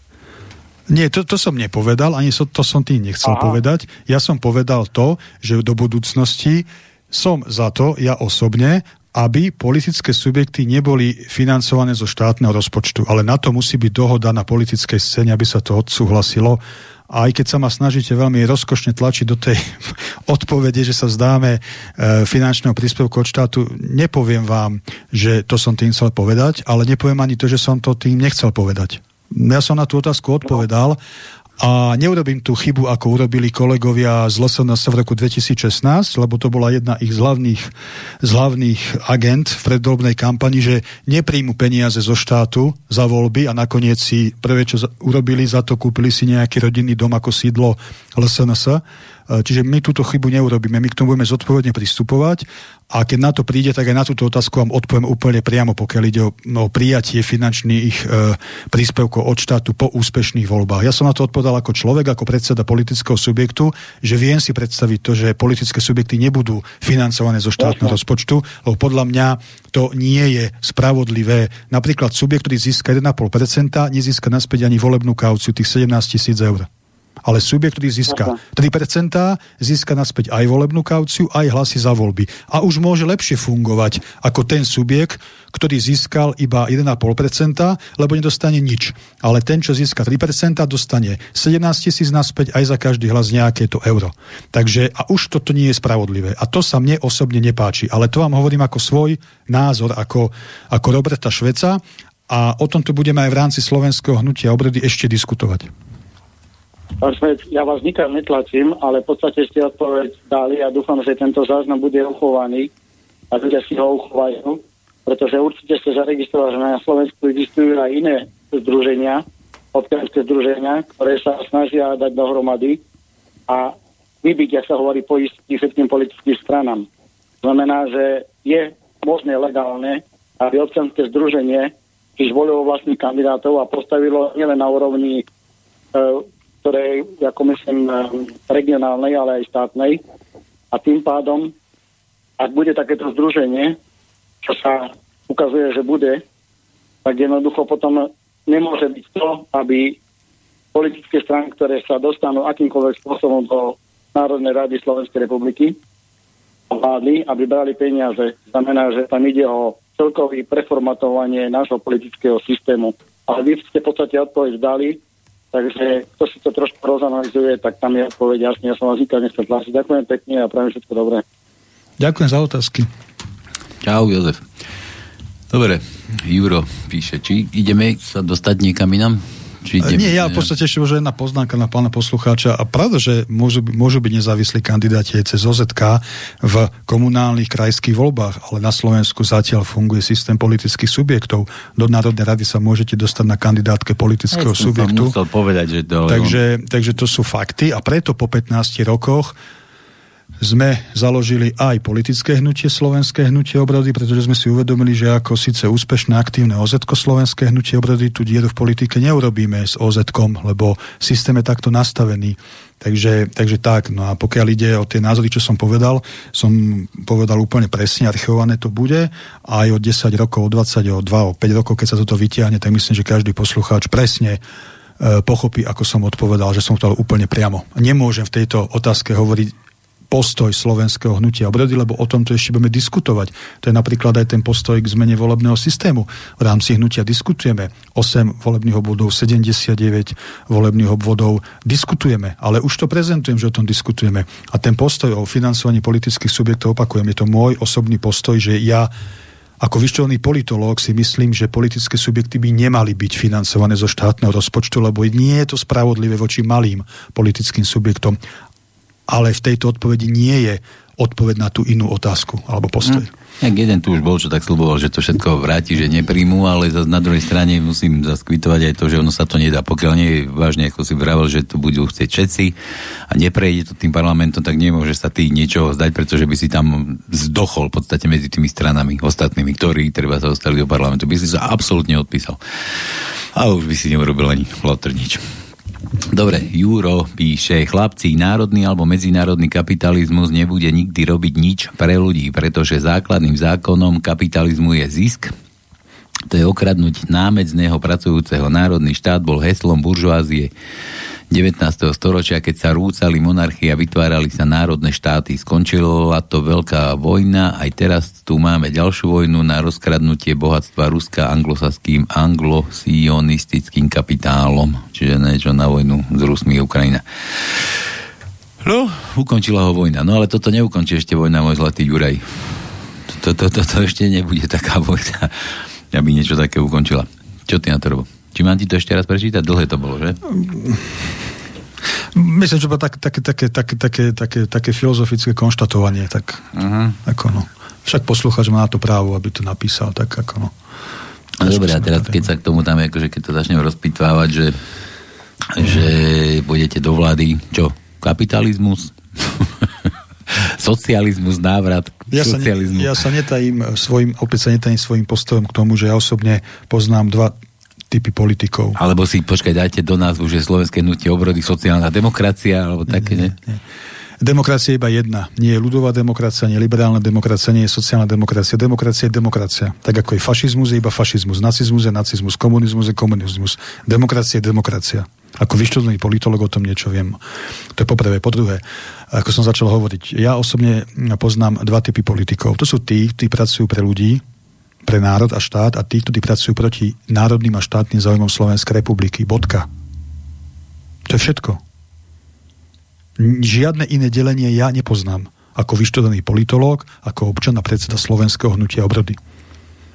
Nie, to, to som nepovedal, ani so, to som tým nechcel Aha. povedať. Ja som povedal to, že do budúcnosti som za to, ja osobne, aby politické subjekty neboli financované zo štátneho rozpočtu. Ale na to musí byť dohoda na politickej scéne, aby sa to odsúhlasilo a aj keď sa ma snažíte veľmi rozkošne tlačiť do tej odpovede, že sa vzdáme e, finančného príspevku od štátu, nepoviem vám, že to som tým chcel povedať, ale nepoviem ani to, že som to tým nechcel povedať. Ja som na tú otázku odpovedal a neurobím tú chybu, ako urobili kolegovia z LSNS v roku 2016, lebo to bola jedna ich z hlavných, z hlavných agent v predvolebnej kampani, že nepríjmu peniaze zo štátu za voľby a nakoniec si prvé, čo urobili za to, kúpili si nejaký rodinný dom ako sídlo LSNS čiže my túto chybu neurobíme, my k tomu budeme zodpovedne pristupovať a keď na to príde, tak aj na túto otázku vám odpoviem úplne priamo, pokiaľ ide o, o prijatie finančných e, príspevkov od štátu po úspešných voľbách. Ja som na to odpovedal ako človek, ako predseda politického subjektu, že viem si predstaviť to, že politické subjekty nebudú financované zo štátneho rozpočtu, lebo podľa mňa to nie je spravodlivé. Napríklad subjekt, ktorý získa 1,5%, nezíska naspäť ani volebnú kauciu tých 17 tisíc eur ale subjekt, ktorý získa 3%, získa naspäť aj volebnú kauciu, aj hlasy za voľby. A už môže lepšie fungovať ako ten subjekt, ktorý získal iba 1,5%, lebo nedostane nič. Ale ten, čo získa 3%, dostane 17 tisíc naspäť aj za každý hlas nejaké to euro. Takže a už toto nie je spravodlivé. A to sa mne osobne nepáči. Ale to vám hovorím ako svoj názor, ako, ako Roberta Šveca a o tomto budeme aj v rámci slovenského hnutia obredy ešte diskutovať. Ja vás nikam netlačím, ale v podstate ste odpoveď dali a dúfam, že tento záznam bude uchovaný a ľudia si ho uchovajú, pretože určite ste zaregistrovali, že na Slovensku existujú aj iné združenia, občianske združenia, ktoré sa snažia dať dohromady a vybiť, ak sa hovorí, poistiť všetkým politickým stranám. Znamená, že je možné legálne, aby občianske združenie si zvolilo vlastných kandidátov a postavilo nielen na úrovni e, ktorej, ako myslím, regionálnej, ale aj štátnej. A tým pádom, ak bude takéto združenie, čo sa ukazuje, že bude, tak jednoducho potom nemôže byť to, aby politické strany, ktoré sa dostanú akýmkoľvek spôsobom do Národnej rady Slovenskej republiky, vládli, aby brali peniaze. Znamená, že tam ide o celkový preformatovanie nášho politického systému. Ale vy ste v podstate odpoveď dali, Takže kto si to trošku rozanalizuje, tak tam je odpoveď jasne. Ja som vás nikad nechcel tlačiť. Ďakujem pekne a prajem všetko dobré. Ďakujem za otázky. Čau, Jozef. Dobre, Juro píše, či ideme sa dostať niekam inam? Či ide, Nie, ja v podstate ešte možno jedna poznámka na pána poslucháča. A pravda, že môžu, môžu byť nezávislí kandidáti aj cez OZK v komunálnych krajských voľbách, ale na Slovensku zatiaľ funguje systém politických subjektov. Do Národnej rady sa môžete dostať na kandidátke politického ja subjektu. povedať, že to... Takže, takže to sú fakty a preto po 15 rokoch sme založili aj politické hnutie Slovenské hnutie obrody, pretože sme si uvedomili, že ako síce úspešné aktívne oz Slovenské hnutie obrody, tú dieru v politike neurobíme s oz lebo systém je takto nastavený. Takže, takže tak, no a pokiaľ ide o tie názory, čo som povedal, som povedal úplne presne, archivované to bude, aj o 10 rokov, o 20, o 2, o 5 rokov, keď sa toto vytiahne, tak myslím, že každý poslucháč presne e, pochopí, ako som odpovedal, že som to úplne priamo. Nemôžem v tejto otázke hovoriť postoj slovenského hnutia obrody, lebo o tomto ešte budeme diskutovať. To je napríklad aj ten postoj k zmene volebného systému. V rámci hnutia diskutujeme 8 volebných obvodov, 79 volebných obvodov, diskutujeme, ale už to prezentujem, že o tom diskutujeme. A ten postoj o financovaní politických subjektov, opakujem, je to môj osobný postoj, že ja ako vyštovaný politológ si myslím, že politické subjekty by nemali byť financované zo štátneho rozpočtu, lebo nie je to spravodlivé voči malým politickým subjektom ale v tejto odpovedi nie je odpoveď na tú inú otázku alebo postoj. Hm. Jak jeden tu už bol, čo tak sluboval, že to všetko vráti, že nepríjmu, ale zase na druhej strane musím zaskvitovať aj to, že ono sa to nedá. Pokiaľ nie je vážne, ako si vravel, že to budú chcieť všetci a neprejde to tým parlamentom, tak nemôže sa ty niečo zdať, pretože by si tam zdochol v podstate medzi tými stranami ostatnými, ktorí treba sa dostali do parlamentu. By si sa absolútne odpísal. A už by si neurobil ani lotr nič. Dobre, Juro píše, chlapci, národný alebo medzinárodný kapitalizmus nebude nikdy robiť nič pre ľudí, pretože základným zákonom kapitalizmu je zisk, to je okradnúť námedzného pracujúceho. Národný štát bol heslom buržoázie 19. storočia, keď sa rúcali monarchie a vytvárali sa národné štáty. Skončila to veľká vojna, aj teraz tu máme ďalšiu vojnu na rozkradnutie bohatstva Ruska anglosaským anglosionistickým kapitálom. Čiže niečo na vojnu s Rusmi Ukrajina. No, ukončila ho vojna. No ale toto neukončí ešte vojna, môj zlatý Juraj. Toto to, to, to ešte nebude taká vojna, aby niečo také ukončila. Čo ty na to robíš? Či mám ti to ešte raz prečítať? Dlhé to bolo, že? Myslím, že také, také, také, také, také, také, také filozofické konštatovanie, tak uh-huh. ako no. Však posluchač má na to právo, aby to napísal, tak ako no. No dobre, a teraz keď sa k tomu tam, akože keď to začnem rozpitvávať, že, že pôjdete do vlády, čo? Kapitalizmus? socializmus, návrat ja socializmu. Sa ne, ja sa netajím svojim, opäť sa netajím svojim postojom k tomu, že ja osobne poznám dva, typy politikov. Alebo si, počkaj, dajte do názvu, že Slovenské nutie obrody sociálna demokracia, alebo také, nie? nie? nie. Demokracia je iba jedna. Nie je ľudová demokracia, nie je liberálna demokracia, nie je sociálna demokracia. Demokracia je demokracia. Tak ako je fašizmus, je iba fašizmus. Nacizmus je nacizmus. Komunizmus je komunizmus. Demokracia je demokracia. Ako vyštudovaný politolog o tom niečo viem. To je poprvé. Po druhé, ako som začal hovoriť, ja osobne poznám dva typy politikov. To sú tí, ktorí pracujú pre ľudí, pre národ a štát a tí, ktorí pracujú proti národným a štátnym záujmom Slovenskej republiky. Bodka. To je všetko. Žiadne iné delenie ja nepoznám. Ako vyštudovaný politológ, ako občan a predseda Slovenského hnutia obrody.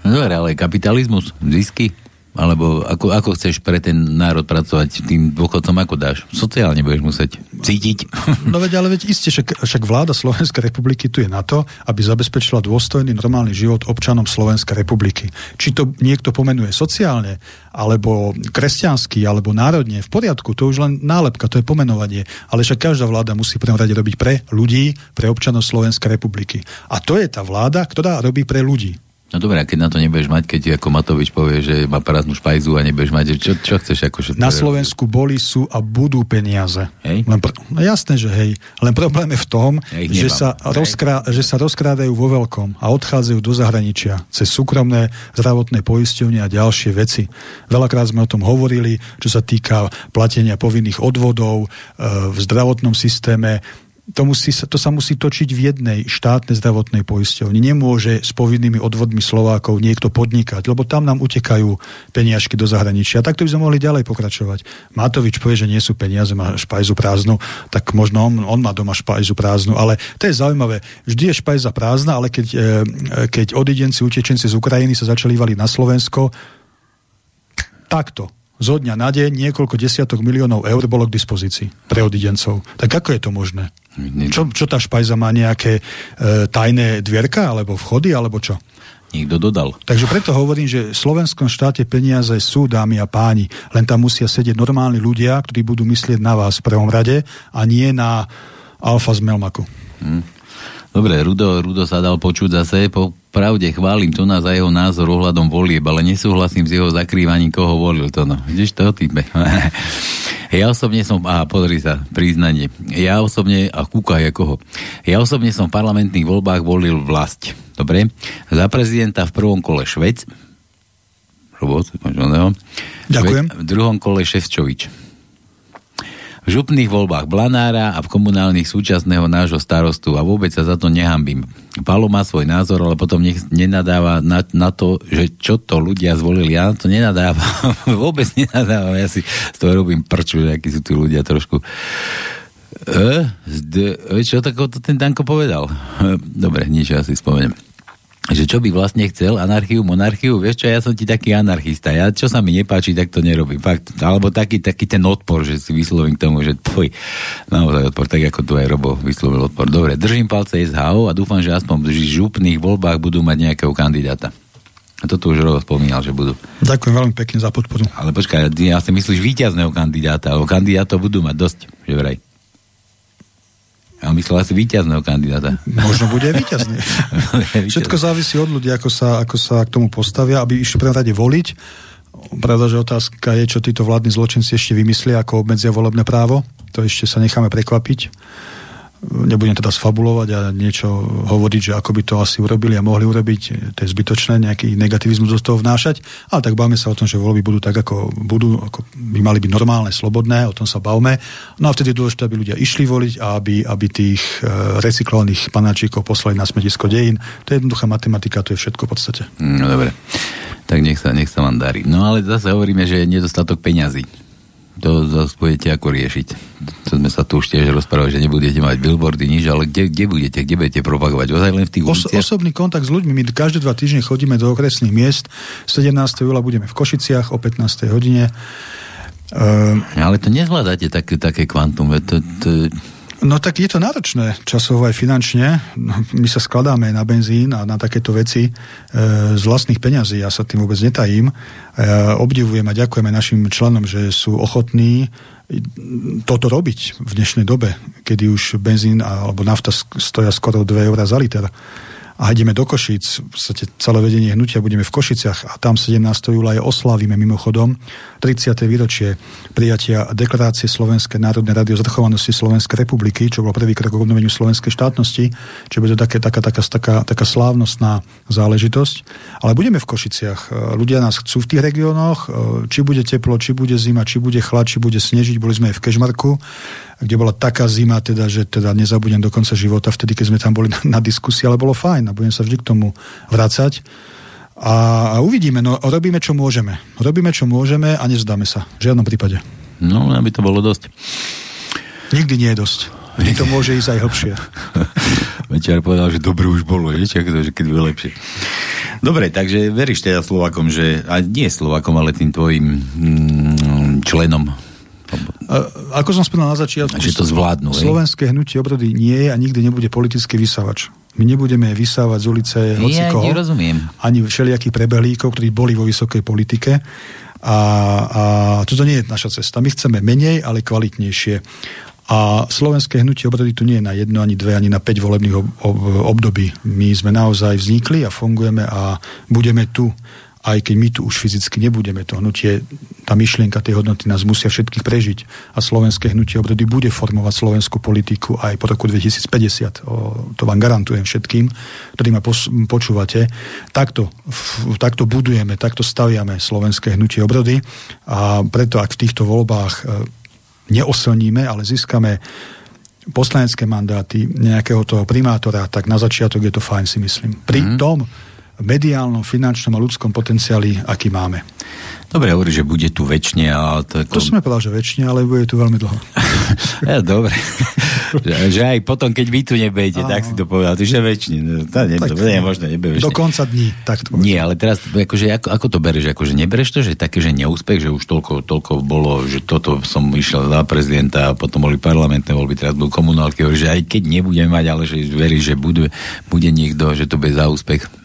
No, ale kapitalizmus, zisky, alebo ako, ako chceš pre ten národ pracovať tým dôchodcom, ako dáš? Sociálne budeš musieť cítiť. No veď, ale veď iste, však, však vláda Slovenskej republiky tu je na to, aby zabezpečila dôstojný normálny život občanom Slovenskej republiky. Či to niekto pomenuje sociálne, alebo kresťanský, alebo národne, v poriadku, to už len nálepka, to je pomenovanie. Ale však každá vláda musí prvom rade robiť pre ľudí, pre občanov Slovenskej republiky. A to je tá vláda, ktorá robí pre ľudí. No dobré, a keď na to nebudeš mať, keď ako Matovič povie, že má prázdnu špajzu a nebudeš mať, čo, čo chceš? Ako, že na Slovensku boli, sú a budú peniaze. Hej? Len pr- no jasné, že hej. Len problém je v tom, ja že, sa rozkrá- že sa rozkrádajú vo veľkom a odchádzajú do zahraničia cez súkromné zdravotné poisťovne a ďalšie veci. Veľakrát sme o tom hovorili, čo sa týka platenia povinných odvodov e, v zdravotnom systéme to, musí, to sa musí točiť v jednej štátnej zdravotnej poisťovni. Nemôže s povinnými odvodmi Slovákov niekto podnikať, lebo tam nám utekajú peniažky do zahraničia. A takto by sme mohli ďalej pokračovať. Matovič povie, že nie sú peniaze, má špajzu prázdnu, tak možno on, on má doma špajzu prázdnu, ale to je zaujímavé. Vždy je špajza prázdna, ale keď, e, keď odidenci, utečenci z Ukrajiny sa začali valiť na Slovensko, takto zo dňa na deň niekoľko desiatok miliónov eur bolo k dispozícii pre odidencov. Tak ako je to možné? Čo, čo tá špajza má nejaké e, tajné dvierka, alebo vchody, alebo čo? Niekto dodal. Takže preto hovorím, že v slovenskom štáte peniaze sú, dámy a páni, len tam musia sedieť normálni ľudia, ktorí budú myslieť na vás v prvom rade a nie na alfa z Melmaku. Hmm. Dobre, Rudo, Rudo sa dal počuť zase, po pravde chválim to na za jeho názor ohľadom volieb, ale nesúhlasím s jeho zakrývaním, koho volil to no. Vidíš to, type. Ja osobne som, a pozri sa, priznanie. Ja osobne, a kúkaj koho. Ja osobne som v parlamentných voľbách volil vlast. Dobre? Za prezidenta v prvom kole Švec. Robot, Ďakujem. v druhom kole Ševčovič v župných voľbách Blanára a v komunálnych súčasného nášho starostu a vôbec sa za to nehambím. Palo má svoj názor, ale potom nech nenadáva na, na to, že čo to ľudia zvolili. Ja to nenadávam. vôbec nenadávam. Ja si z toho robím prču, že akí sú tu ľudia trošku E, zde, čo tak to ten Danko povedal? E, dobre, nič, ja si spomeniem že čo by vlastne chcel, anarchiu, monarchiu, vieš čo, ja som ti taký anarchista, ja čo sa mi nepáči, tak to nerobím, fakt, alebo taký, taký ten odpor, že si vyslovím k tomu, že tvoj, naozaj odpor, tak ako tu aj Robo vyslovil odpor. Dobre, držím palce SHO a dúfam, že aspoň v župných voľbách budú mať nejakého kandidáta. A to tu už Robo spomínal, že budú. Ďakujem veľmi pekne za podporu. Ale počkaj, ja si myslíš víťazného kandidáta, alebo kandidátov budú mať dosť, že vraj. Ja myslel asi víťazného kandidáta. Možno bude víťazný. Všetko závisí od ľudí, ako sa, ako sa k tomu postavia, aby išli pre rade voliť. Pravda, že otázka je, čo títo vládni zločinci ešte vymyslia, ako obmedzia volebné právo. To ešte sa necháme prekvapiť nebudem teda sfabulovať a niečo hovoriť, že ako by to asi urobili a mohli urobiť, to je zbytočné nejaký negativizmus do toho vnášať, ale tak bavme sa o tom, že voľby budú tak, ako budú, ako by mali byť normálne, slobodné, o tom sa bavme. No a vtedy je dôležité, aby ľudia išli voliť a aby, aby tých e, recyklovaných panáčikov poslali na smetisko dejín. To je jednoduchá matematika, to je všetko v podstate. No dobre, tak nech sa, nech sa vám darí. No ale zase hovoríme, že je nedostatok peňazí to zase budete ako riešiť. To sme sa tu už tiež rozprávali, že nebudete mať billboardy, nič, ale kde, kde budete, kde budete propagovať? Ozaj len v tých Os- Osobný kontakt s ľuďmi. My každé dva týždne chodíme do okresných miest. 17. júla budeme v Košiciach o 15. hodine. Uh, ale to nezvládate také, také kvantum. To, to, No tak je to náročné časovo aj finančne. No, my sa skladáme na benzín a na takéto veci e, z vlastných peňazí. Ja sa tým vôbec netajím. E, obdivujem a ďakujeme našim členom, že sú ochotní toto robiť v dnešnej dobe, kedy už benzín alebo nafta stoja skoro 2 eurá za liter a ideme do Košic, v podstate celé vedenie hnutia budeme v Košiciach a tam 17. júla je oslavíme mimochodom 30. výročie prijatia deklarácie Slovenskej národnej rady o zrchovanosti Slovenskej republiky, čo bolo prvý krok k obnoveniu slovenskej štátnosti, čo bude také, taká, taká, taká, taká slávnostná záležitosť. Ale budeme v Košiciach. Ľudia nás chcú v tých regiónoch, či bude teplo, či bude zima, či bude chlad, či bude snežiť. Boli sme aj v Kežmarku kde bola taká zima, teda, že teda nezabudnem do konca života, vtedy, keď sme tam boli na, na diskusii, ale bolo fajn a budem sa vždy k tomu vracať. A, a uvidíme, no robíme, čo môžeme. Robíme, čo môžeme a nezdáme sa. V žiadnom prípade. No, aby to bolo dosť. Nikdy nie je dosť. Vždy to môže ísť aj hlbšie. Mečiar povedal, že dobre už bolo, je, čak, že keď bude lepšie. Dobre, takže veríš teda Slovakom, že, a nie Slovakom, ale tým tvojim mm, členom ako som spomínal na začiatku, že to zvládnu, slovenské hnutie obrody nie je a nikdy nebude politický vysávač. My nebudeme vysávať z ulice hoci ja, nerozumiem. ani všelijakých prebelíkov, ktorí boli vo vysokej politike. A, a toto nie je naša cesta. My chceme menej, ale kvalitnejšie. A slovenské hnutie obrody tu nie je na jedno, ani dve, ani na 5 volebných ob, ob, období. My sme naozaj vznikli a fungujeme a budeme tu aj keď my tu už fyzicky nebudeme, to hnutie, tá myšlienka tej hodnoty nás musia všetkých prežiť a slovenské hnutie obrody bude formovať slovenskú politiku aj po roku 2050. O, to vám garantujem všetkým, ktorí ma pos- počúvate. Takto, f- takto budujeme, takto staviame slovenské hnutie obrody a preto ak v týchto voľbách e, neoslníme, ale získame poslanecké mandáty nejakého toho primátora, tak na začiatok je to fajn, si myslím. Pri mm-hmm. tom mediálnom, finančnom a ľudskom potenciáli, aký máme. Dobre, hovorí, že bude tu väčšine, to... Ako... To sme povedali, že väčšine, ale bude tu veľmi dlho. ja, dobre. že, že, aj potom, keď vy tu nebejete, tak si to povedal, že väčšine. No, to, nie, tak, to nie je možné, nebeješ. Do konca dní, tak to Nie, ale teraz, akože, ako, ako to bereš? Akože nebereš to, že také, že neúspech, že už toľko, toľko bolo, že toto som išiel za prezidenta a potom boli parlamentné voľby, teraz budú komunálky, že aj keď nebudeme mať, ale že veríš, že bude, bude niekto, že to bude za úspech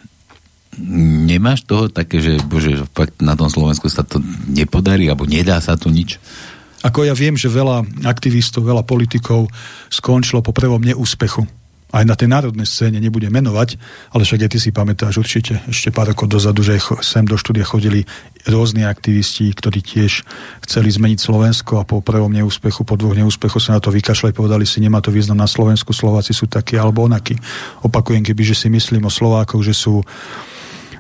nemáš toho také, že bože, fakt na tom Slovensku sa to nepodarí, alebo nedá sa to nič? Ako ja viem, že veľa aktivistov, veľa politikov skončilo po prvom neúspechu. Aj na tej národnej scéne nebudem menovať, ale však aj ty si pamätáš určite ešte pár rokov dozadu, že sem do štúdia chodili rôzni aktivisti, ktorí tiež chceli zmeniť Slovensko a po prvom neúspechu, po dvoch neúspechoch sa na to vykašľali, povedali si, nemá to význam na Slovensku, Slováci sú takí alebo onakí. Opakujem, keby že si myslím o Slovákoch, že sú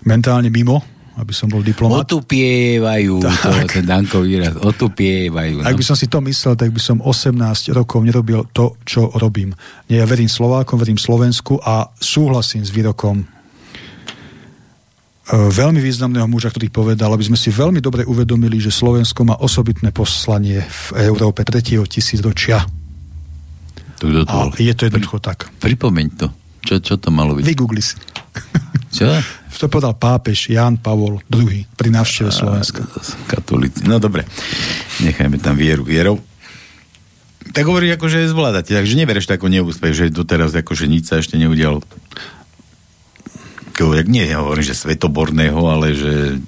mentálne mimo, aby som bol diplomat. Otupievajú, to, ten Danko výraz, otupievajú. No. Ak by som si to myslel, tak by som 18 rokov nerobil to, čo robím. Nie, ja verím Slovákom, verím Slovensku a súhlasím s výrokom e, veľmi významného muža, ktorý povedal, aby sme si veľmi dobre uvedomili, že Slovensko má osobitné poslanie v Európe 3. tisícročia. To, to, to. A je to jednoducho tak. Pripomeň to. Čo, čo to malo byť? Vygoogli si. Čo? To povedal pápež Jan Pavol II pri návšteve Slovenska. Katolíci. No dobre, nechajme tam vieru vierou. Tak hovorí, akože zvládate, takže nebereš to ako neúspech, že doteraz akože nič sa ešte neudialo. Nie, ja hovorím, že svetoborného, ale že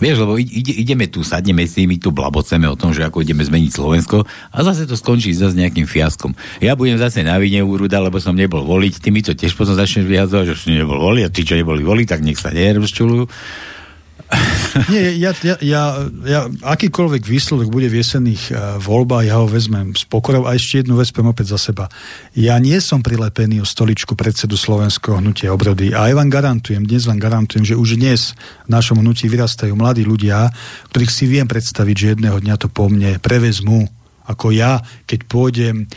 Vieš, lebo ide, ideme tu, sadneme si, my tu blaboceme o tom, že ako ideme zmeniť Slovensko a zase to skončí zase nejakým fiaskom. Ja budem zase na vine úruda, lebo som nebol voliť, ty mi to tiež potom začneš vyhadzovať, že si nebol voliť a tí, čo neboli voliť, tak nech sa nerozčulujú. Nie, ja, ja, ja, ja akýkoľvek výsledok bude v jesenných uh, voľbách, ja ho vezmem s pokorou. A ešte jednu vec opäť za seba. Ja nie som prilepený o stoličku predsedu Slovenského hnutia obrody. A aj vám garantujem, dnes vám garantujem, že už dnes v našom hnutí vyrastajú mladí ľudia, ktorých si viem predstaviť, že jedného dňa to po mne prevezmú. Ako ja, keď pôjdem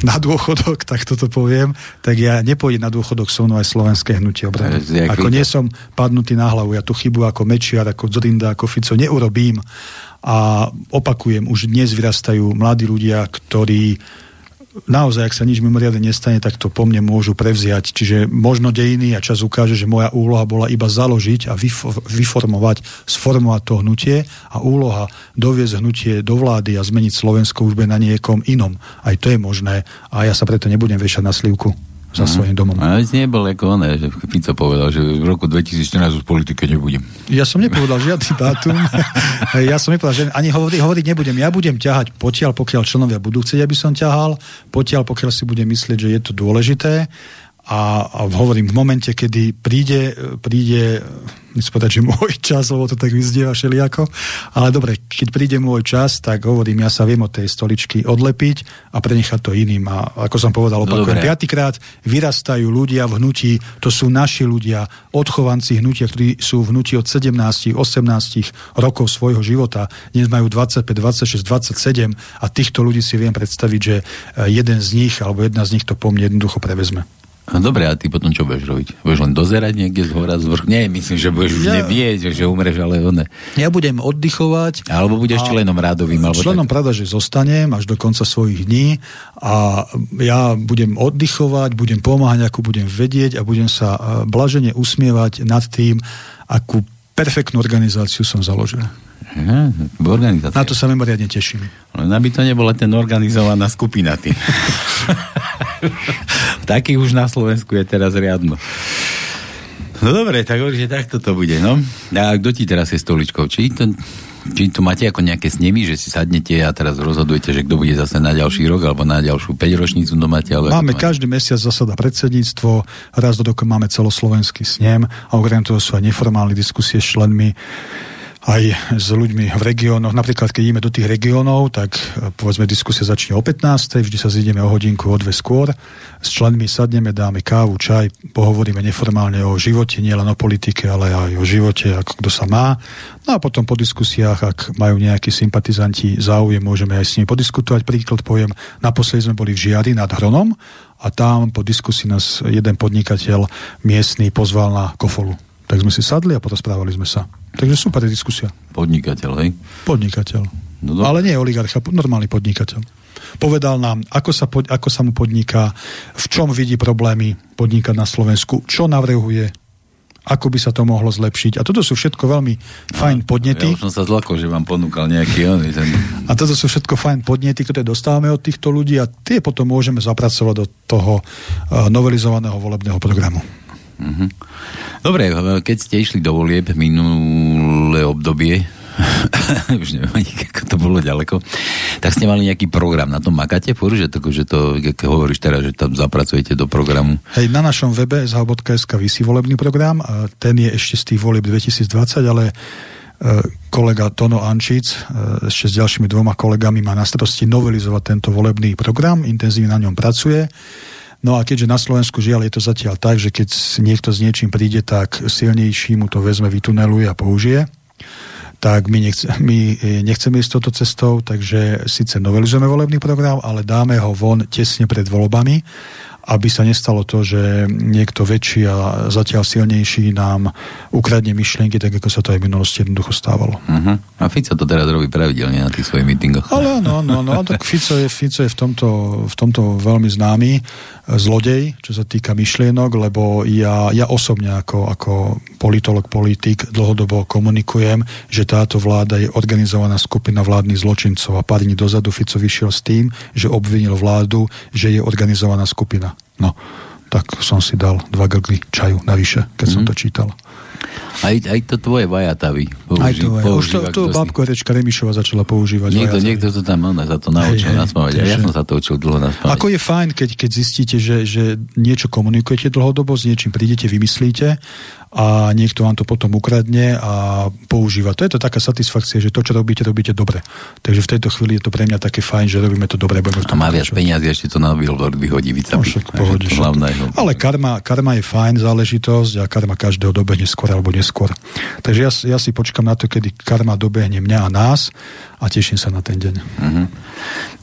na dôchodok, tak toto poviem, tak ja nepôjdem na dôchodok so mnou aj slovenské hnutie obrany. Ako nie som padnutý na hlavu, ja tu chybu ako Mečiar, ako Zorinda, ako Fico neurobím a opakujem, už dnes vyrastajú mladí ľudia, ktorí naozaj, ak sa nič mimoriadne nestane, tak to po mne môžu prevziať. Čiže možno dejiny a čas ukáže, že moja úloha bola iba založiť a vyformovať, sformovať to hnutie a úloha doviezť hnutie do vlády a zmeniť Slovensko už na niekom inom. Aj to je možné a ja sa preto nebudem vešať na slivku za mm. svojím domom. Ale nebol ako oné, že Fico povedal, že v roku 2014 už v politike nebudem. Ja som nepovedal žiadny dátum. ja som nepovedal, že ani hovoriť, hovoriť nebudem. Ja budem ťahať potiaľ, pokiaľ členovia budú chcieť, aby som ťahal, potiaľ, pokiaľ si budem myslieť, že je to dôležité a, a hovorím, v momente, kedy príde, príde nechcem povedať, že môj čas, lebo to tak vyzdieva všelijako, ale dobre, keď príde môj čas, tak hovorím, ja sa viem od tej stoličky odlepiť a prenechať to iným. A ako som povedal, no opakujem, no, piatýkrát vyrastajú ľudia v hnutí, to sú naši ľudia, odchovanci hnutia, ktorí sú v hnutí od 17, 18 rokov svojho života, dnes majú 25, 26, 27 a týchto ľudí si viem predstaviť, že jeden z nich alebo jedna z nich to po mne jednoducho prevezme. Dobre, a ty potom čo budeš robiť? Budeš len dozerať niekde z hora, z vrch? Nie, myslím, že budeš už ja... nevieť, že umreš, ale one. Ja budem oddychovať. Alebo budeš členom rádovým. Alebo členom tak... pravda, že zostanem až do konca svojich dní a ja budem oddychovať, budem pomáhať, ako budem vedieť a budem sa blažene usmievať nad tým, akú perfektnú organizáciu som založil. Aha, Na to sa mimoriadne teším. Len aby to nebola ten organizovaná skupina tým. Taký už na Slovensku je teraz riadno. No dobre, tak že takto to bude, no. A kto ti teraz je stoličkou? Či to, či to máte ako nejaké snemy, že si sadnete a teraz rozhodujete, že kto bude zase na ďalší rok alebo na ďalšiu 5 ročnicu to máte? Ale máme každý mesiac zasada predsedníctvo, raz do roku máme celoslovenský snem a okrem toho sú aj neformálne diskusie s členmi aj s ľuďmi v regiónoch. Napríklad, keď ideme do tých regiónov, tak e, povedzme diskusia začne o 15. Vždy sa zídeme o hodinku, o dve skôr. S členmi sadneme, dáme kávu, čaj, pohovoríme neformálne o živote, nielen o politike, ale aj o živote, ako kto sa má. No a potom po diskusiách, ak majú nejakí sympatizanti záujem, môžeme aj s nimi podiskutovať. Príklad poviem, naposledy sme boli v Žiari nad Hronom a tam po diskusii nás jeden podnikateľ miestny pozval na kofolu. Tak sme si sadli a porozprávali sme sa. Takže super je diskusia. Podnikateľ, hej? Podnikateľ. No, no. Ale nie oligarcha, normálny podnikateľ. Povedal nám, ako sa, pod, ako sa mu podniká, v čom vidí problémy podnikať na Slovensku, čo navrhuje, ako by sa to mohlo zlepšiť. A toto sú všetko veľmi fajn podnety. Ja už som sa zlako, že vám ponúkal nejaký. Ten... A toto sú všetko fajn podnety, ktoré dostávame od týchto ľudí a tie potom môžeme zapracovať do toho uh, novelizovaného volebného programu. Mm-hmm. Dobre, keď ste išli do volieb minulé obdobie, už neviem ani, ako to bolo ďaleko, tak ste mali nejaký program, na tom makáte furt, že to, že to keď hovoríš teraz, že tam zapracujete do programu? Hej, na našom webe zh.sk vysí volebný program, a ten je ešte z tých volieb 2020, ale e, kolega Tono Ančic e, ešte s ďalšími dvoma kolegami má na starosti novelizovať tento volebný program, intenzívne na ňom pracuje. No a keďže na Slovensku žiaľ je to zatiaľ tak, že keď niekto s niečím príde, tak silnejší mu to vezme, vytuneluje a použije tak my, nechce, my e, nechceme ísť touto cestou, takže síce novelizujeme volebný program, ale dáme ho von tesne pred voľbami aby sa nestalo to, že niekto väčší a zatiaľ silnejší nám ukradne myšlienky, tak ako sa to aj v minulosti jednoducho stávalo. Uh-huh. A Fico to teraz robí pravidelne na tých svojich mítingoch. Ale áno, áno, áno, tak Fico je, Fico je v, tomto, v tomto veľmi známy zlodej, čo sa týka myšlienok, lebo ja, ja osobne ako, ako politolog, politik dlhodobo komunikujem, že táto vláda je organizovaná skupina vládnych zločincov a pár dní dozadu Fico vyšiel s tým, že obvinil vládu, že je organizovaná skupina. No, tak som si dal dva grgly čaju navyše, keď mm. som mhm. to čítal. Aj, aj to tvoje vajatavy. Použi, aj to, už to, to babko Rečka Remišova začala používať. Niekto, niekto to tam ona za to naučil hey, nasmávať. Hey, ja som sa to učil dlho nasmávať. Ako je fajn, keď, keď zistíte, že, že niečo komunikujete dlhodobo, s niečím prídete, vymyslíte a niekto vám to potom ukradne a používa. To je to taká satisfakcia, že to, čo robíte, robíte dobre. Takže v tejto chvíli je to pre mňa také fajn, že robíme to dobre. A má viac peniazy, ešte to na billboard vyhodí. No, pohode, Ale karma, karma je fajn záležitosť a karma každého dobehne skôr alebo neskôr. Takže ja, ja si počkam na to, kedy karma dobehne mňa a nás a teším sa na ten deň. Uh-huh.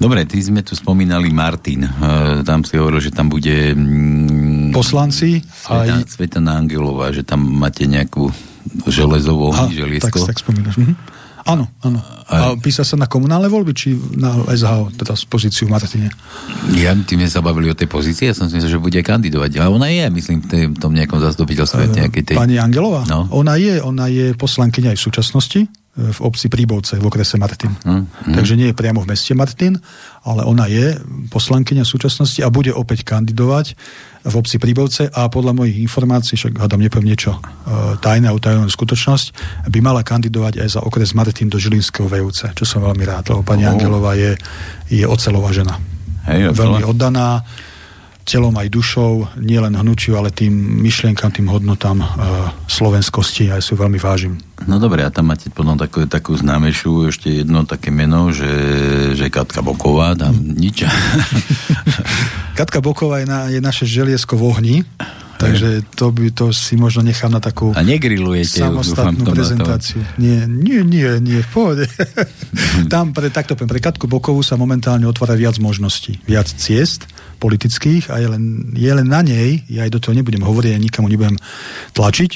Dobre, ty sme tu spomínali Martin. Uh, tam si hovoril, že tam bude... Mm, Poslanci. Sveta, aj... Svetana Angelová, že tam máte nejakú železovú želiesko. Tak, tak spomínaš. Mhm. Áno, áno. A, a písa sa na komunálne voľby, či na SHO, teda z pozíciu Martine? Ja, tým sme sa bavili o tej pozícii, ja som si myslel, že bude kandidovať. A ona je, myslím, v tom nejakom zastupiteľstve. Uh, tej... Pani Angelová? No. Ona je, ona je poslankyňa aj v súčasnosti v obci Príbovce, v okrese Martin. Hmm, hmm. Takže nie je priamo v meste Martin, ale ona je poslankyňa v súčasnosti a bude opäť kandidovať v obci Príbovce a podľa mojich informácií, však hádam nepoviem niečo uh, tajné a utajenú skutočnosť, by mala kandidovať aj za okres Martin do Žilinského VUC, čo som veľmi rád, lebo pani oh. Angelová je, je ocelová žena. Hej, veľmi oddaná telom aj dušou, nielen hnučiu, ale tým myšlienkam, tým hodnotám e, slovenskosti aj sú veľmi vážim. No dobre, a tam máte potom takú, takú známejšiu ešte jedno také meno, že, že Katka Boková, tam nič. Katka Boková je, na, je naše želiesko v ohni, Takže to by to si možno nechám na takú A negrilujete samostatnú dúfam, prezentáciu. Nie, nie, nie, nie, v pohode. Tam pre, takto, pre Katku Bokovú sa momentálne otvára viac možností, viac ciest politických a je len, je len na nej, ja aj do toho nebudem hovoriť, ja nikomu nebudem tlačiť,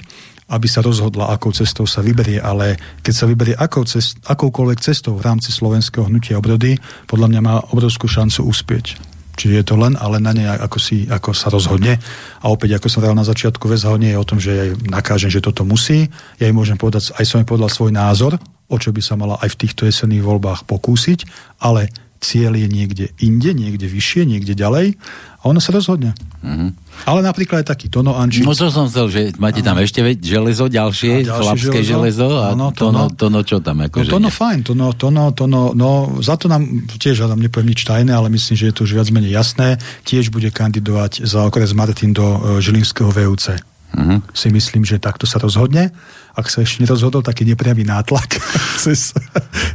aby sa rozhodla, akou cestou sa vyberie, ale keď sa vyberie akou cest, akoukoľvek cestou v rámci slovenského hnutia obrody, podľa mňa má obrovskú šancu uspieť. Čiže je to len ale na nej, ako, si, ako sa rozhodne. A opäť, ako som povedal na začiatku, vec nie je o tom, že ja jej nakážem, že toto musí. Ja jej môžem povedať, aj som jej povedal svoj názor, o čo by sa mala aj v týchto jesenných voľbách pokúsiť, ale cieľ je niekde inde, niekde vyššie, niekde ďalej a ona sa rozhodne. Mm-hmm. Ale napríklad aj taký Tono Ančic. No to som chcel, že máte tam ešte veď železo ďalšie, a chlapské železo, železo a ano, tono, tono, tono, čo tam? Ako no, tono ide? fajn, tono, tono, tono, no za to nám tiež, ja tam nepoviem nič tajné, ale myslím, že je to už viac menej jasné, tiež bude kandidovať za okres Martin do uh, Žilinského VUC. Uh-huh. Si myslím, že takto sa rozhodne. Ak sa ešte nerozhodol, taký nepriamy nátlak cez,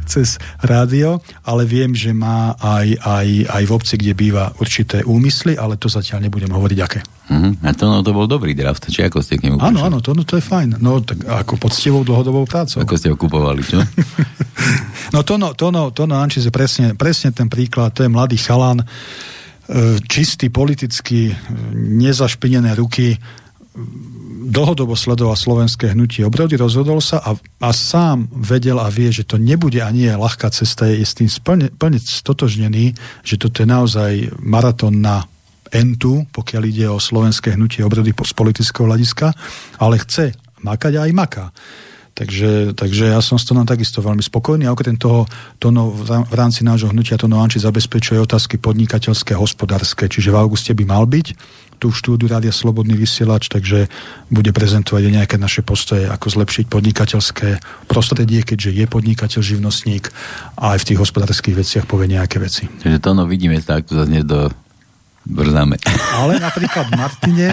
cez rádio, ale viem, že má aj, aj, aj v obci, kde býva určité úmysly, ale to zatiaľ nebudem hovoriť aké. Uh-huh. A to, no, to bol dobrý draft, či ako ste k nemu Áno, áno, to, no, to je fajn. No, tak ako poctivou dlhodobou prácou. Ako ste ho kupovali, čo? no, to no, to no, to no, je presne, presne ten príklad, to je mladý chalan, e, čistý politicky, e, nezašpinené ruky, dlhodobo sledoval slovenské hnutie. Obrody, rozhodol sa a, a sám vedel a vie, že to nebude a nie je ľahká cesta, je s tým splne, plne stotožnený, že toto je naozaj maratón na entu, pokiaľ ide o slovenské hnutie obrody z politického hľadiska, ale chce makať a aj maká. Takže, takže ja som s tom takisto veľmi spokojný a okrem toho no, v rámci nášho hnutia to Anči zabezpečuje otázky podnikateľské a hospodárske, čiže v auguste by mal byť tu v štúdiu Rádia Slobodný vysielač, takže bude prezentovať aj nejaké naše postoje, ako zlepšiť podnikateľské prostredie, keďže je podnikateľ, živnostník a aj v tých hospodárskych veciach povie nejaké veci. Takže to no vidíme tak, to zase do brzáme. Ale napríklad v Martine,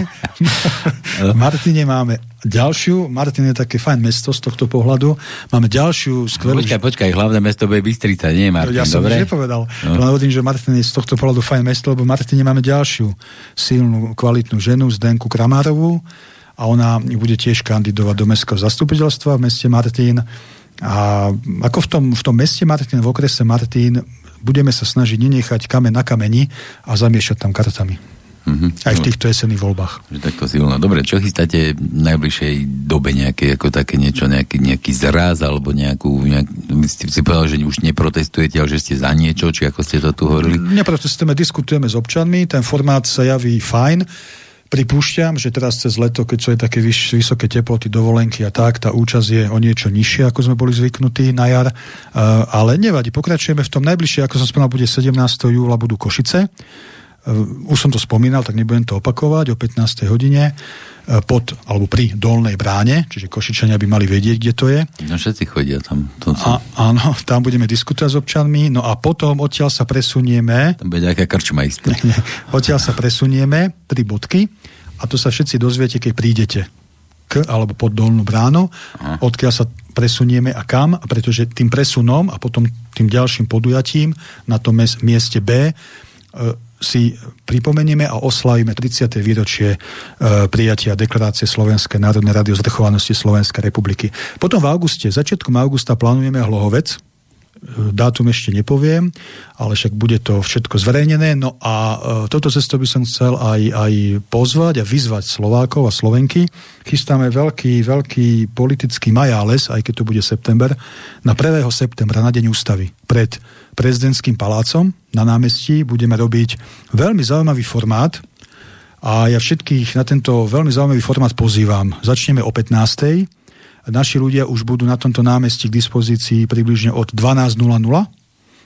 v Martine máme ďalšiu, Martin je také fajn mesto z tohto pohľadu, máme ďalšiu skvelú... Počkaj, počkaj, hlavné mesto bude Bystrica, nie Martin, Ja som dobre? už nepovedal, no. len hovorím, že Martin je z tohto pohľadu fajn mesto, lebo v Martine máme ďalšiu silnú, kvalitnú ženu, Zdenku Kramárovú a ona bude tiež kandidovať do mestského zastupiteľstva v meste Martin a ako v tom, v tom meste Martin, v okrese Martin budeme sa snažiť nenechať kamen na kameni a zamiešať tam kartami. Mm-hmm. Aj v no. týchto jesenných voľbách. Že takto silno. Dobre, čo chystáte v najbližšej dobe nejaké, ako také niečo, nejaký, nejaký zraz alebo nejakú, nejak, ste si povedali, že už neprotestujete, ale že ste za niečo, či ako ste to tu hovorili? Neprotestujeme, diskutujeme s občanmi, ten formát sa javí fajn Pripúšťam, že teraz cez leto, keď sú aj také vyš, vysoké teploty, dovolenky a tak, tá účasť je o niečo nižšia, ako sme boli zvyknutí na jar. Uh, ale nevadí, pokračujeme v tom najbližšie, ako som spomínal, bude 17. júla, budú Košice. Uh, už som to spomínal, tak nebudem to opakovať, o 15. hodine. E, pod, alebo pri Dolnej bráne, čiže Košičania by mali vedieť, kde to je. No všetci chodia tam. To a, áno, tam budeme diskutovať s občanmi, no a potom odtiaľ sa presunieme... Tam bude nejaká krčma odtiaľ sa presunieme, tri bodky, a to sa všetci dozviete, keď prídete k alebo pod Dolnú bránu, Aha. odkiaľ sa presunieme a kam, pretože tým presunom a potom tým ďalším podujatím na tom mieste B e, si pripomenieme a oslavíme 30. výročie e, prijatia deklarácie Slovenskej národnej rady o zvrchovanosti Slovenskej republiky. Potom v auguste, začiatkom augusta plánujeme Hlohovec, e, dátum ešte nepoviem, ale však bude to všetko zverejnené. No a e, toto cesto by som chcel aj, aj pozvať a vyzvať Slovákov a Slovenky. Chystáme veľký, veľký politický majáles, aj keď to bude september, na 1. septembra, na deň ústavy, pred prezidentským palácom na námestí. Budeme robiť veľmi zaujímavý formát a ja všetkých na tento veľmi zaujímavý formát pozývam. Začneme o 15. Naši ľudia už budú na tomto námestí k dispozícii približne od 12.00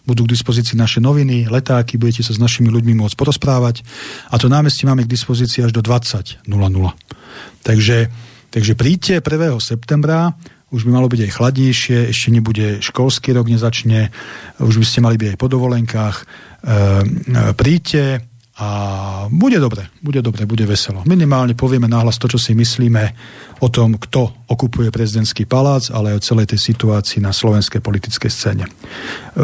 budú k dispozícii naše noviny, letáky, budete sa s našimi ľuďmi môcť porozprávať a to námestí máme k dispozícii až do 20.00. Takže, takže príďte 1. septembra, už by malo byť aj chladnejšie, ešte nebude školský rok, nezačne, už by ste mali byť aj po dovolenkách. E, príďte a bude dobre, bude dobre, bude veselo. Minimálne povieme náhlas to, čo si myslíme o tom, kto okupuje prezidentský palác, ale aj o celej tej situácii na slovenskej politickej scéne. E,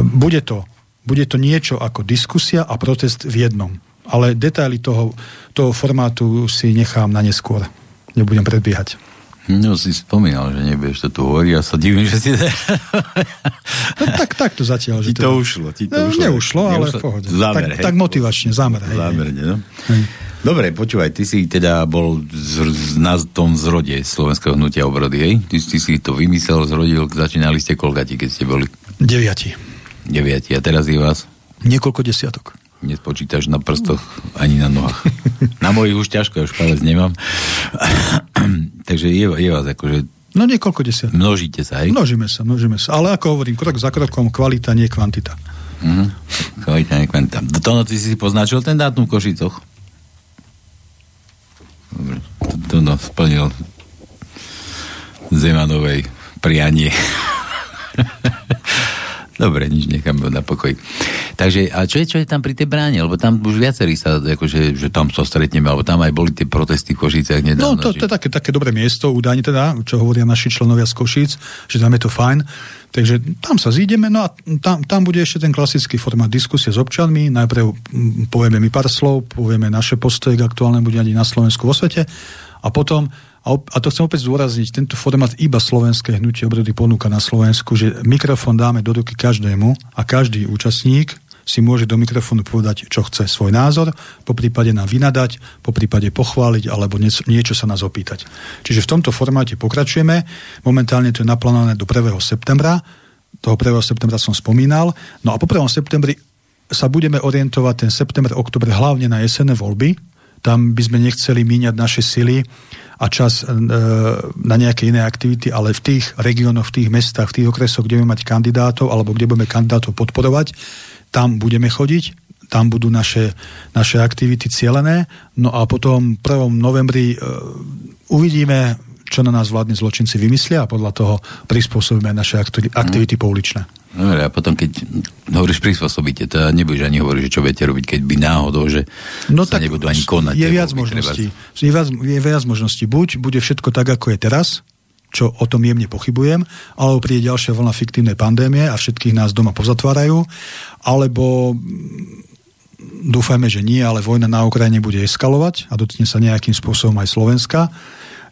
bude to, bude to niečo ako diskusia a protest v jednom. Ale detaily toho, toho formátu si nechám na neskôr. Nebudem predbiehať. No si spomínal, že nebudeš to tu hovoriť, ja sa divím, že si... no, tak, tak to zatiaľ. Ti to, to ušlo. Ti to no, ušlo. Neušlo, ale v pohode. Zámer, tak, hej. tak motivačne, zámer. Hej, zámerne, no. Hej. Dobre, počúvaj, ty si teda bol z, z, na tom zrode Slovenského hnutia obrody, hej? Ty, ty si to vymyslel, zrodil, začínali ste koľkati, keď ste boli? Deviati. Deviati. A teraz je vás? Niekoľko desiatok nespočítaš na prstoch ani na nohách. Na mojich už ťažko, už palec nemám. Takže je, je vás akože No niekoľko desiat. Množíte sa, hej? Množíme sa, množíme sa. Ale ako hovorím, krok za krokom, kvalita, nie kvantita. Uh-huh. Kvalita, nie kvantita. To ty si poznačil ten dátum v Košicoch? Dobre. To, to no, splnil Zemanovej prianie. Dobre, nič, nechám na pokoj. Takže, a čo je, čo je tam pri tej bráne? Lebo tam už viacerí sa, akože, že tam sa stretneme, alebo tam aj boli tie protesty v Košiciach nedávno. No, to, to je také, také dobré miesto, údajne teda, čo hovoria naši členovia z Košic, že tam je to fajn. Takže tam sa zídeme, no a tam, tam bude ešte ten klasický formát diskusie s občanmi. Najprv povieme mi pár slov, povieme naše postoje k aktuálnemu dianí na Slovensku vo svete a potom a, a to chcem opäť zdôrazniť, tento formát iba slovenské hnutie obrody ponúka na Slovensku, že mikrofón dáme do ruky každému a každý účastník si môže do mikrofónu povedať, čo chce, svoj názor, po prípade nám vynadať, po prípade pochváliť alebo niečo, sa nás opýtať. Čiže v tomto formáte pokračujeme. Momentálne to je naplánované do 1. septembra. Toho 1. septembra som spomínal. No a po 1. septembri sa budeme orientovať ten september, oktober hlavne na jesenné voľby. Tam by sme nechceli míňať naše sily a čas e, na nejaké iné aktivity, ale v tých regiónoch, v tých mestách, v tých okresoch, kde budeme mať kandidátov alebo kde budeme kandidátov podporovať, tam budeme chodiť, tam budú naše, naše aktivity cielené, no a potom 1. novembri e, uvidíme, čo na nás vládni zločinci vymyslia a podľa toho prispôsobíme naše aktivity mm. pouličné. Dobre, a potom keď hovoríš prispôsobíte, to nebudeš ani hovoriť, že čo viete robiť, keď by náhodou, že no sa nebudú ani konať. Je viac možností. Je viac, je viac možností. Buď bude všetko tak, ako je teraz, čo o tom jemne pochybujem, alebo príde ďalšia vlna fiktívnej pandémie a všetkých nás doma pozatvárajú, alebo mm, dúfajme, že nie, ale vojna na Ukrajine bude eskalovať a dotkne sa nejakým spôsobom aj Slovenska.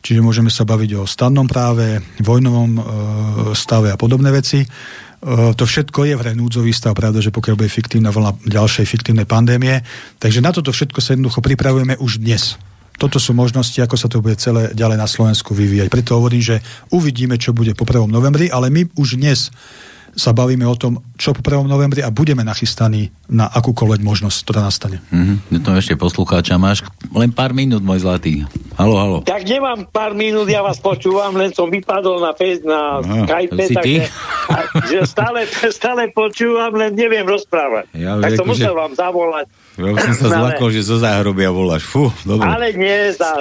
Čiže môžeme sa baviť o stannom práve, vojnovom e, stave a podobné veci. E, to všetko je v núdzový stav, pravda, že pokiaľ bude fiktívna vlna ďalšej fiktívnej pandémie. Takže na toto všetko sa jednoducho pripravujeme už dnes. Toto sú možnosti, ako sa to bude celé ďalej na Slovensku vyvíjať. Preto hovorím, že uvidíme, čo bude po 1. novembri, ale my už dnes sa bavíme o tom, čo po 1. novembri a budeme nachystaní na akúkoľvek možnosť, ktorá nastane. Mm-hmm. To ešte poslucháča máš len pár minút, môj zlatý. Halo, halo. Tak nemám pár minút, ja vás počúvam, len som vypadol na, face, na Aha, Skype, takže že stále, stále počúvam, len neviem rozprávať. Ja, tak som musel že... vám zavolať. Ja som sa zlakol, že zo záhrobia voláš. Fú, dobre. Ale nie, za,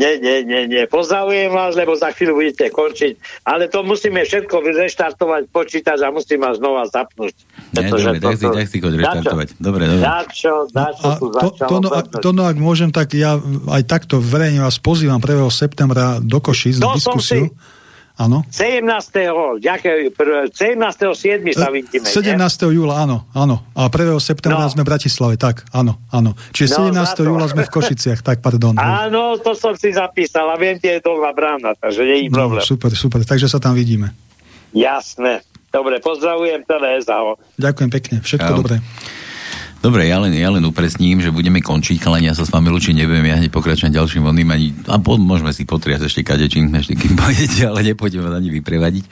nie, nie, nie, nie. Pozdravujem vás, lebo za chvíľu budete končiť. Ale to musíme všetko reštartovať počítač a musím vás znova zapnúť. Nie, dobre, tak si, tak si koď reštartovať. Dobre, dobre. Dačo, dačo no, to, to, no, to, no, ak môžem, tak ja aj takto verejne vás pozývam 1. septembra do Košic na diskusiu. Si, Áno. 17. 17. 7. sa vidíme. 17. Nie? júla, áno, áno. A 1. septembra no. sme v Bratislave, tak, áno, áno. Čiže no, 17. júla sme v Košiciach, tak, pardon. Áno, to som si zapísal a viem, kde je dolná brána, takže nie je no, problém. Super, super, takže sa tam vidíme. Jasné. Dobre, pozdravujem teda SAO. Ďakujem pekne, všetko Čau. dobré. Dobre, ja len, ja len upresním, že budeme končiť, ale ja sa s vami lučiť nebudem, ja hneď pokračujem ďalším vonným ani, a po, môžeme si potriať ešte kadečím, ešte kým pôjdete, ale nepôjdeme ani vyprevadiť.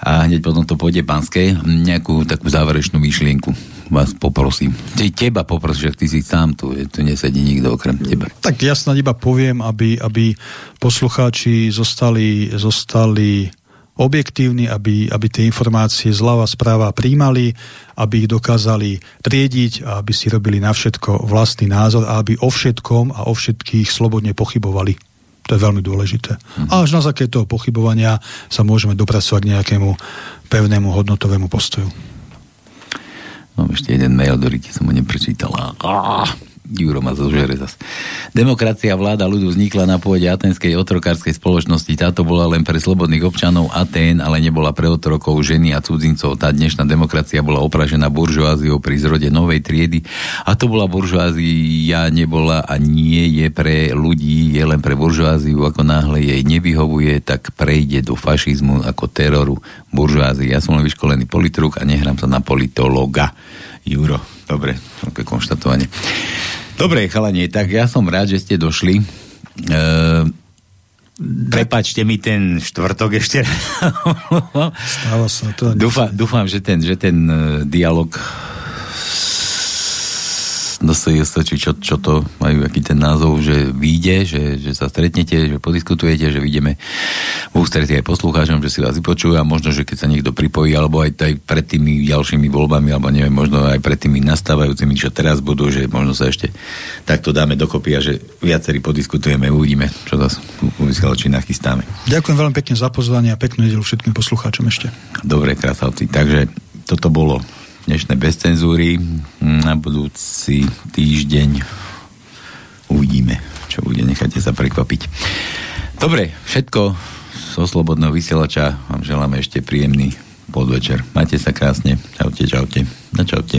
A hneď potom to pôjde pánske, nejakú takú záverečnú myšlienku vás poprosím. Ty, teba poprosím, že ty si sám tu, tu nesedí nikto okrem teba. Tak ja snad iba poviem, aby, aby poslucháči zostali, zostali objektívni, aby, aby tie informácie zľava správa príjmali, aby ich dokázali triediť a aby si robili na všetko vlastný názor a aby o všetkom a o všetkých slobodne pochybovali. To je veľmi dôležité. Mm-hmm. A až na základe toho pochybovania sa môžeme dopracovať k nejakému pevnému hodnotovému postoju. Mám ešte jeden mail, ktorý som ho neprečítal. Juro ma zožere zas. Demokracia vláda ľudu vznikla na pôde atenskej otrokárskej spoločnosti. Táto bola len pre slobodných občanov Atén, ale nebola pre otrokov, ženy a cudzincov. Tá dnešná demokracia bola opražená buržoáziou pri zrode novej triedy. A to bola buržoázia, nebola a nie je pre ľudí, je len pre buržoáziu. Ako náhle jej nevyhovuje, tak prejde do fašizmu ako teroru buržoázii. Ja som len vyškolený politruk a nehrám sa na politologa. Juro, dobre, také konštatovanie. Dobre, chalanie, tak ja som rád, že ste došli. E, prepačte mi ten štvrtok ešte. Stáva sa to. Dúfam, dúfam že ten, že ten uh, dialog no či čo, čo to majú, aký ten názov, že vyjde, že, že sa stretnete, že podiskutujete, že vidíme v ústretí aj poslucháčom, že si vás vypočujú a možno, že keď sa niekto pripojí, alebo aj, aj pred tými ďalšími voľbami, alebo neviem, možno aj pred tými nastávajúcimi, čo teraz budú, že možno sa ešte takto dáme dokopy a že viacerí podiskutujeme, uvidíme, čo zase či nachystáme. Ďakujem veľmi pekne za pozvanie a peknú nedelu všetkým poslucháčom ešte. Dobre, krásavci. Takže toto bolo dnešné bez cenzúry. Na budúci týždeň uvidíme, čo bude. Nechajte sa prekvapiť. Dobre, všetko zo Slobodného vysielača vám želáme ešte príjemný podvečer. Majte sa krásne. Čaute, čaute. Na čaute.